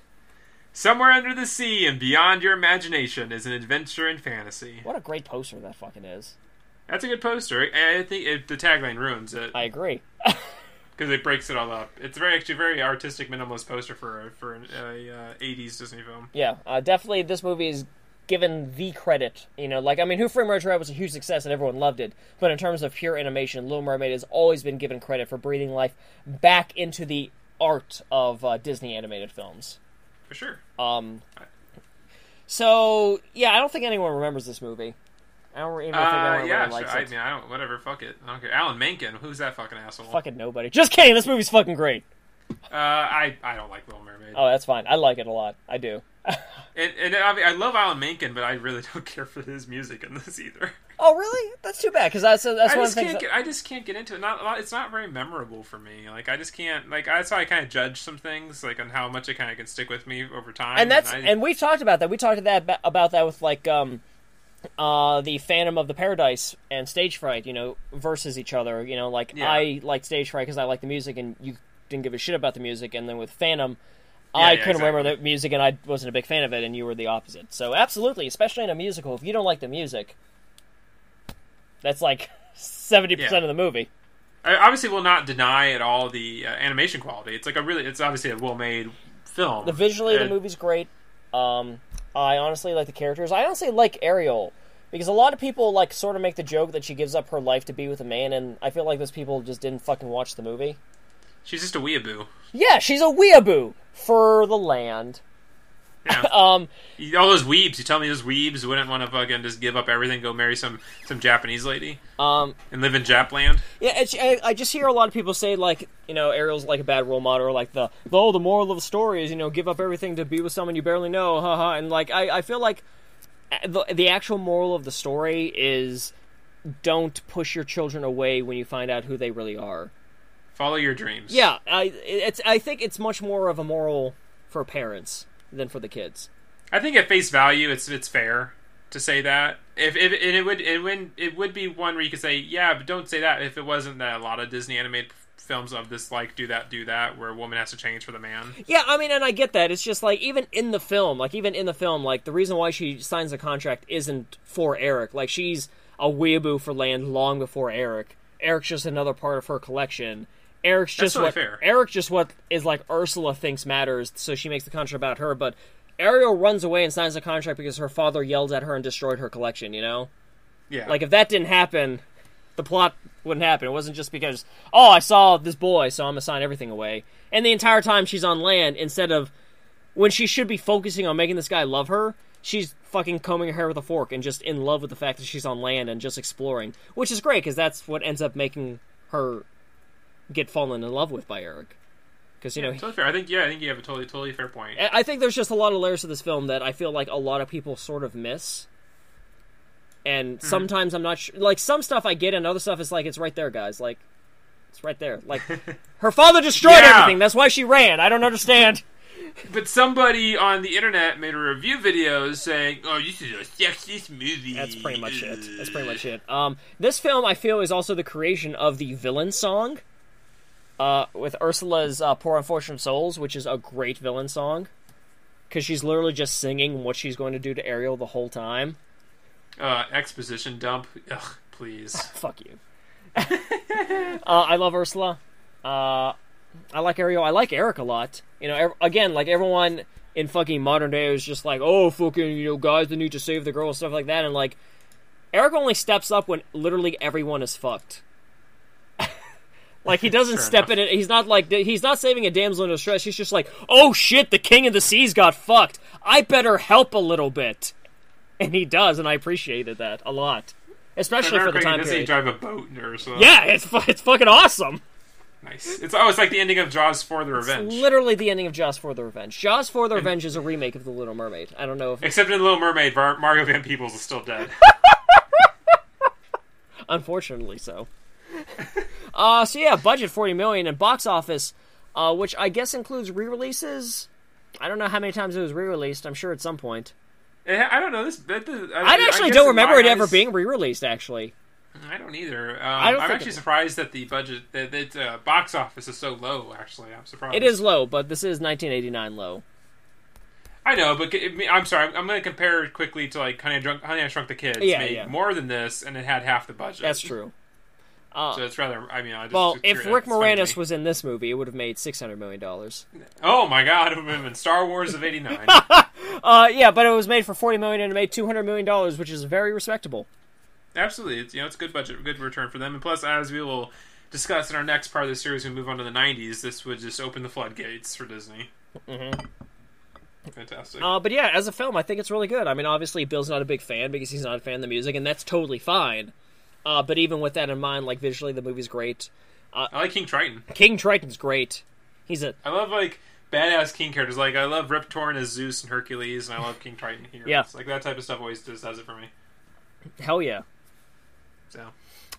Somewhere under the sea and beyond your imagination is an adventure and fantasy. What a great poster that fucking is. That's a good poster. I think it, the tagline ruins it I agree. *laughs* because it breaks it all up. It's very actually a very artistic, minimalist poster for a, for an a, uh, '80s Disney film. Yeah, uh, definitely this movie is given the credit. You know, like, I mean, Who Framed Roger Rabbit was a huge success and everyone loved it. But in terms of pure animation, Little Mermaid has always been given credit for breathing life back into the art of uh, Disney animated films. For sure. Um, so, yeah, I don't think anyone remembers this movie. I don't even think Uh, anyone yeah, really likes sure. I it. mean, I don't. Whatever. Fuck it. I don't care. Alan Menken. Who's that fucking asshole? Fucking nobody. Just kidding. This movie's fucking great. Uh, I I don't like Little Mermaid. Oh, that's fine. I like it a lot. I do. And, and I, mean, I love Alan Menken, but I really *laughs* don't care for his music in this either. oh, really? That's too bad because that's that's I one just of the can't things. get. I just can't get into it. Not. It's not very memorable for me. Like I just can't. Like that's how I kind of judge some things, like on how much it kind of can stick with me over time. and that's I, and we've talked about that. We talked that about that with like um uh the Phantom of the Paradise and Stage Fright, you know, versus each other. You know, like Yeah. I like Stage Fright because I like the music, and you didn't give a shit about the music. And then with Phantom, Yeah, I yeah, couldn't remember the music, and I wasn't a big fan of it, and you were the opposite. So absolutely, especially in a musical, if you don't like the music, that's like seventy Yeah. percent of the movie. I obviously will not deny at all the uh, animation quality. It's like a really. It's obviously a well-made film. The visually, the movie's great. Um, I honestly like the characters. I honestly like Ariel because a lot of people like sort of make the joke that she gives up her life to be with a man, and I feel like those people just didn't fucking watch the movie. She's just a weeaboo. Yeah, she's a weeaboo for the land. Yeah. *laughs* Um, All those weebs. You tell me those weebs wouldn't want to fucking just give up everything, go marry some some Japanese lady, um, and live in Japland. Yeah, it's, I, I just hear a lot of people say like, you know, Ariel's like a bad role model, or like the oh, the moral of the story is you know give up everything to be with someone you barely know, haha. And like, I, I feel like uh, the the actual moral of the story is don't push your children away when you find out who they really are. Follow your dreams. Yeah, I it's I think it's much more of a moral for parents than for the kids. I think at face value, it's it's fair to say that. If, if and it would it would it would be one where you could say yeah, but don't say that if it wasn't that a lot of Disney animated films of this like do that do that where a woman has to change for the man. Yeah, I mean, and I get that. It's just like even in the film, like even in the film, like the reason why she signs the contract isn't for Eric. Like she's a weeaboo for land long before Eric. Eric's just another part of her collection. Eric's just what fair. Eric just what is like Ursula thinks matters, so she makes the contract about her. But Ariel runs away and signs the contract because her father yelled at her and destroyed her collection. You know, Yeah, like if that didn't happen, the plot wouldn't happen. It wasn't just because oh I saw this boy, so I'm gonna sign everything away. And the entire time she's on land, instead of when she should be focusing on making this guy love her, she's fucking combing her hair with a fork and just in love with the fact that she's on land and just exploring, which is great because that's what ends up making her get fallen in love with by Eric. Because you know, totally fair. I think yeah, I think you have a totally totally fair point. I think there's just a lot of layers to this film that I feel like a lot of people sort of miss. And sometimes I'm not sure. Like some stuff I get, and other stuff is like it's right there, guys. Like it's right there. Like *laughs* her father destroyed Yeah. everything. That's why she ran. I don't understand. *laughs* *laughs* But somebody on the internet made a review video saying, "Oh, this is a sexist movie." That's pretty much it. That's pretty much it. Um, this film I feel is also the creation of the villain song. Uh, with Ursula's uh, "Poor Unfortunate Souls," which is a great villain song, because she's literally just singing what she's going to do to Ariel the whole time. Uh, exposition dump. Ugh, please. *laughs* Fuck you. *laughs* uh, I love Ursula. Uh, I like Ariel. I like Eric a lot. You know, ev- again, like everyone in fucking modern day is just like, oh, fucking, you know, guys that need to save the girl, stuff like that. And like, Eric only steps up when literally everyone is fucked. Like he doesn't step enough. in it. He's not like he's not saving a damsel in distress. He's just like, oh shit, the king of the seas got fucked. I better help a little bit. And he does, and I appreciated that a lot, especially for the time Does he drive a boat or so? Yeah, it's it's fucking awesome. nice. It's oh, it's like the ending of Jaws for the Revenge. It's Literally the ending of Jaws for the Revenge. Jaws for the Revenge is a remake of The Little Mermaid. I don't know if, Except in the Little Mermaid, Mario Van Peebles is still dead. *laughs* unfortunately, so. *laughs* uh, so yeah, budget forty million and box office, uh, which I guess includes re-releases. I don't know how many times it was re-released. I'm sure at some point. Eh, I don't know this. That, that, I actually guess don't remember it ever being re-released. Actually, I don't either. Um, I I'm actually it- surprised that the budget, that, that uh, box office is so low. Actually, I'm surprised. it is low, but this is 1989 low. I know, but it, I'm sorry. I'm going to compare it quickly to like Honey I, Drunk, Honey I Shrunk the Kids. Yeah, made yeah. more than this, and it had half the budget. That's true. Uh, So it's rather. I mean, I just. well, if Rick it's funny to Moranis was in this movie, it would have made 600 million dollars. Oh my God! It would have been Star Wars of '89. *laughs* Uh, yeah, but it was made for 40 million and it made 200 million dollars, which is very respectable. Absolutely, it's you know it's good budget, good return for them, and plus, as we will discuss in our next part of the series, we move on to the '90s. This would just open the floodgates for Disney. Mhm. Fantastic. Uh, but yeah, as a film, I think it's really good. I mean, obviously, Bill's not a big fan because he's not a fan of the music, and that's totally fine. Uh, but even with that in mind, like visually, the movie's great. I like King Triton. King Triton's great. He's a I love like badass King characters. Like I love Rip Torn as Zeus and Hercules, and I love King Triton here. Yeah. Like that type of stuff always just does it for me. hell yeah. So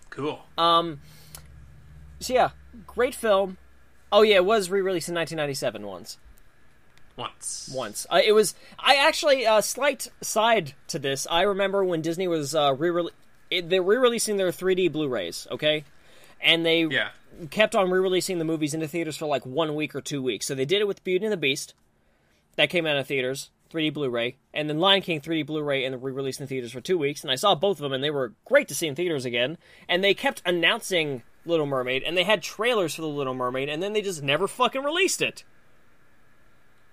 cool. Um, so yeah, great film. Oh yeah, it was re-released in 1997 once. Once. once. Uh, it was. I actually uh, slight side to this. I remember when Disney was uh, re they're re-releasing their 3D Blu-rays. Okay, and they Yeah. kept on re-releasing the movies into theaters for like one week or two weeks. So they did it with Beauty and the Beast, that came out of theaters, 3D Blu-ray, and then Lion King 3D Blu-ray, and re-released in theaters for two weeks. And I saw both of them, and they were great to see in theaters again. And they kept announcing Little Mermaid, and they had trailers for the Little Mermaid, and then they just never fucking released it.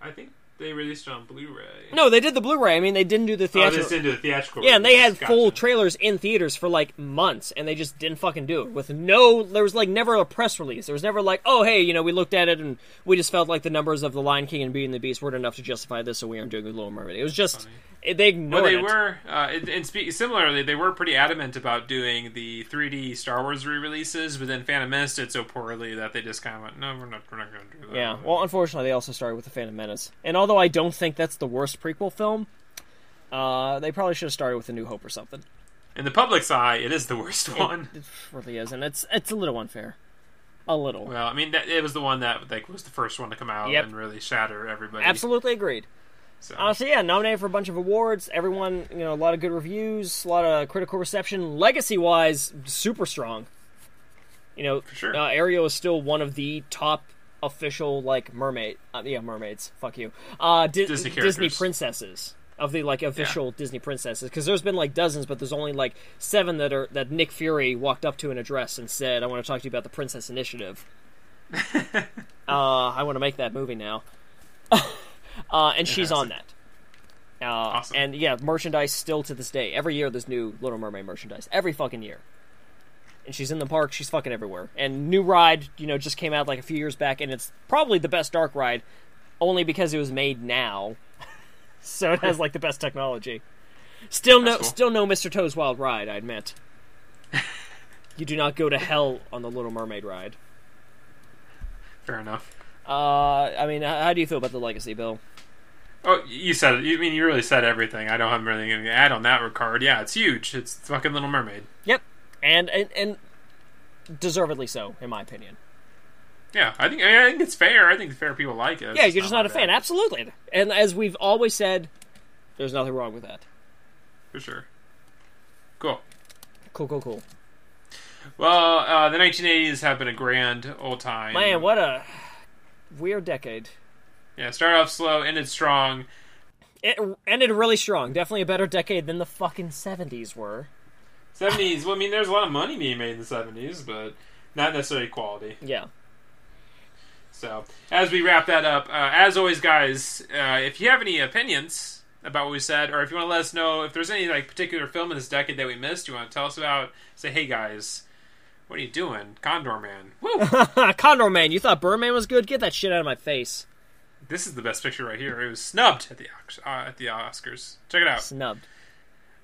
I think they released it on Blu-ray. No, they did the Blu-ray. I mean, they didn't do the theatrical. oh, they didn't do the theatrical. yeah, and they had release. full trailers in theaters for like months, and they just didn't fucking do it. With no, there was like never a press release. There was never like, oh hey, you know, we looked at it and we just felt like the numbers of the Lion King and Beauty and the Beast weren't enough to justify this, so we aren't doing the Little Mermaid. It was just it, they ignored Well, they it. were, uh, and, speak, similarly, they were pretty adamant about doing the 3D Star Wars re-releases, but then Phantom Menace did so poorly that they just kind of went, "No, we're not, we're not going to do that." Yeah. Well, unfortunately, they also started with the Phantom Menace, and although I don't think that's the worst prequel film, uh, they probably should have started with A New Hope or something. in the public's eye, it is the worst one. It really is, and it's it's a little unfair, a little. Well, I mean, that, it was the one that like was the first one to come out Yep. and really shatter everybody. Absolutely agreed. So, Uh, so yeah, nominated for a bunch of awards. Everyone, you know, a lot of good reviews, a lot of critical reception. Legacy wise, super strong. You know, sure. uh, Ariel is still one of the top official like mermaid. Uh, yeah, mermaids. Fuck you. Uh, Di- Disney Disney princesses of the like official Disney princesses because there's been like dozens, but there's only like seven that are that Nick Fury walked up to an address and said, "I want to talk to you about the Princess Initiative." *laughs* uh, I want to make that movie now. *laughs* uh, and she's on that. Uh, Awesome. And yeah, merchandise still to this day. Every year there's new Little Mermaid merchandise. Every fucking year. And she's in the park. She's fucking everywhere. And new ride, you know, just came out like a few years back, and it's probably the best dark ride, only because it was made now. *laughs* so it has like the best technology. Still no, cool. still no Mr. Toad's Wild Ride. I admit. you do not go to hell on the Little Mermaid ride. fair enough. Uh, I mean, how do you feel about the legacy, Bill? Oh, you said it. You I mean you really said everything. I don't have anything to add on that regard. Yeah, it's huge. It's fucking Little Mermaid. Yep, and and, and deservedly so, in my opinion. Yeah, I think I think it's fair. I think fair people like it. It's Yeah, you're just not a fan. bad, Absolutely. And as we've always said, there's nothing wrong with that. for sure. Cool. Cool, cool, cool. Well, uh, the 1980s have been a grand old time. Man, what a weird decade. Yeah, started off slow, ended strong. It ended really strong. Definitely a better decade than the fucking 70s were. 70s. well, I mean, there's a lot of money being made in the 70s, but not necessarily quality. Yeah. So, as we wrap that up, uh, as always, guys, uh, if you have any opinions about what we said, or if you want to let us know if there's any like particular film in this decade that we missed, you want to tell us about, say, hey guys, what are you doing, Condorman? Woo! *laughs* Condorman, you thought Birdman was good? Get that shit out of my face. this is the best picture right here. It was snubbed at the uh, at the Oscars. Check it out. Snubbed.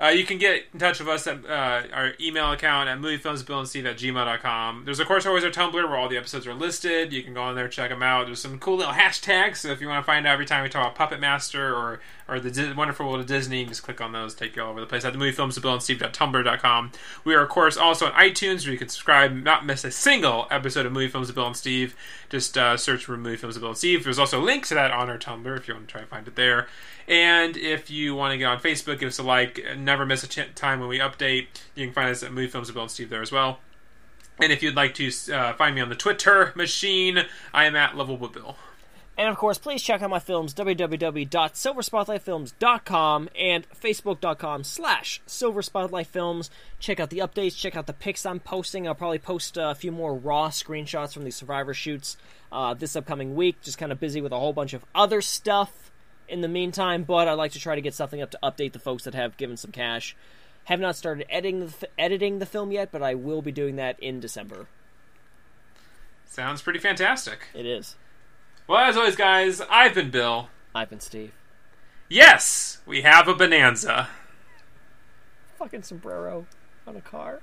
Uh, you can get in touch with us at uh, our email account at moviefilmsbillandsteve at gmail.com. There's, of course, always our Tumblr where all the episodes are listed. You can go on there, check them out. There's some cool little hashtags. So if you want to find out every time we talk about Puppet Master or, or the Di- Wonderful World of Disney, you can just click on those, take you all over the place at the moviefilmsbillandsteve.tumblr.com. We are, of course, also on iTunes where you can subscribe, not miss a single episode of Movie Films with Bill and Steve. Just uh, search for Movie Films with Bill and Steve. There's also a link to that on our Tumblr if you want to try and find it there. And if you want to get on Facebook, give us a like. Never miss a time when we update. You can find us at Movie Films with Bill and Steve there as well. And if you'd like to uh, find me on the Twitter machine, I am at Level Bill. And of course, please check out my films, www.silverspotlightfilms.com and facebook.com slash silverspotlightfilms. Check out the updates, check out the pics I'm posting. I'll probably post a few more raw screenshots from the Survivor shoots uh, this upcoming week. Just kind of busy with a whole bunch of other stuff in the meantime, but I'd like to try to get something up to update the folks that have given some cash. Have not started editing the, f- editing the film yet, but I will be doing that in December. Sounds pretty fantastic. It is. Well, as always, guys, I've been Bill. I've been Steve. Yes, we have a bonanza. Fucking sombrero on a car.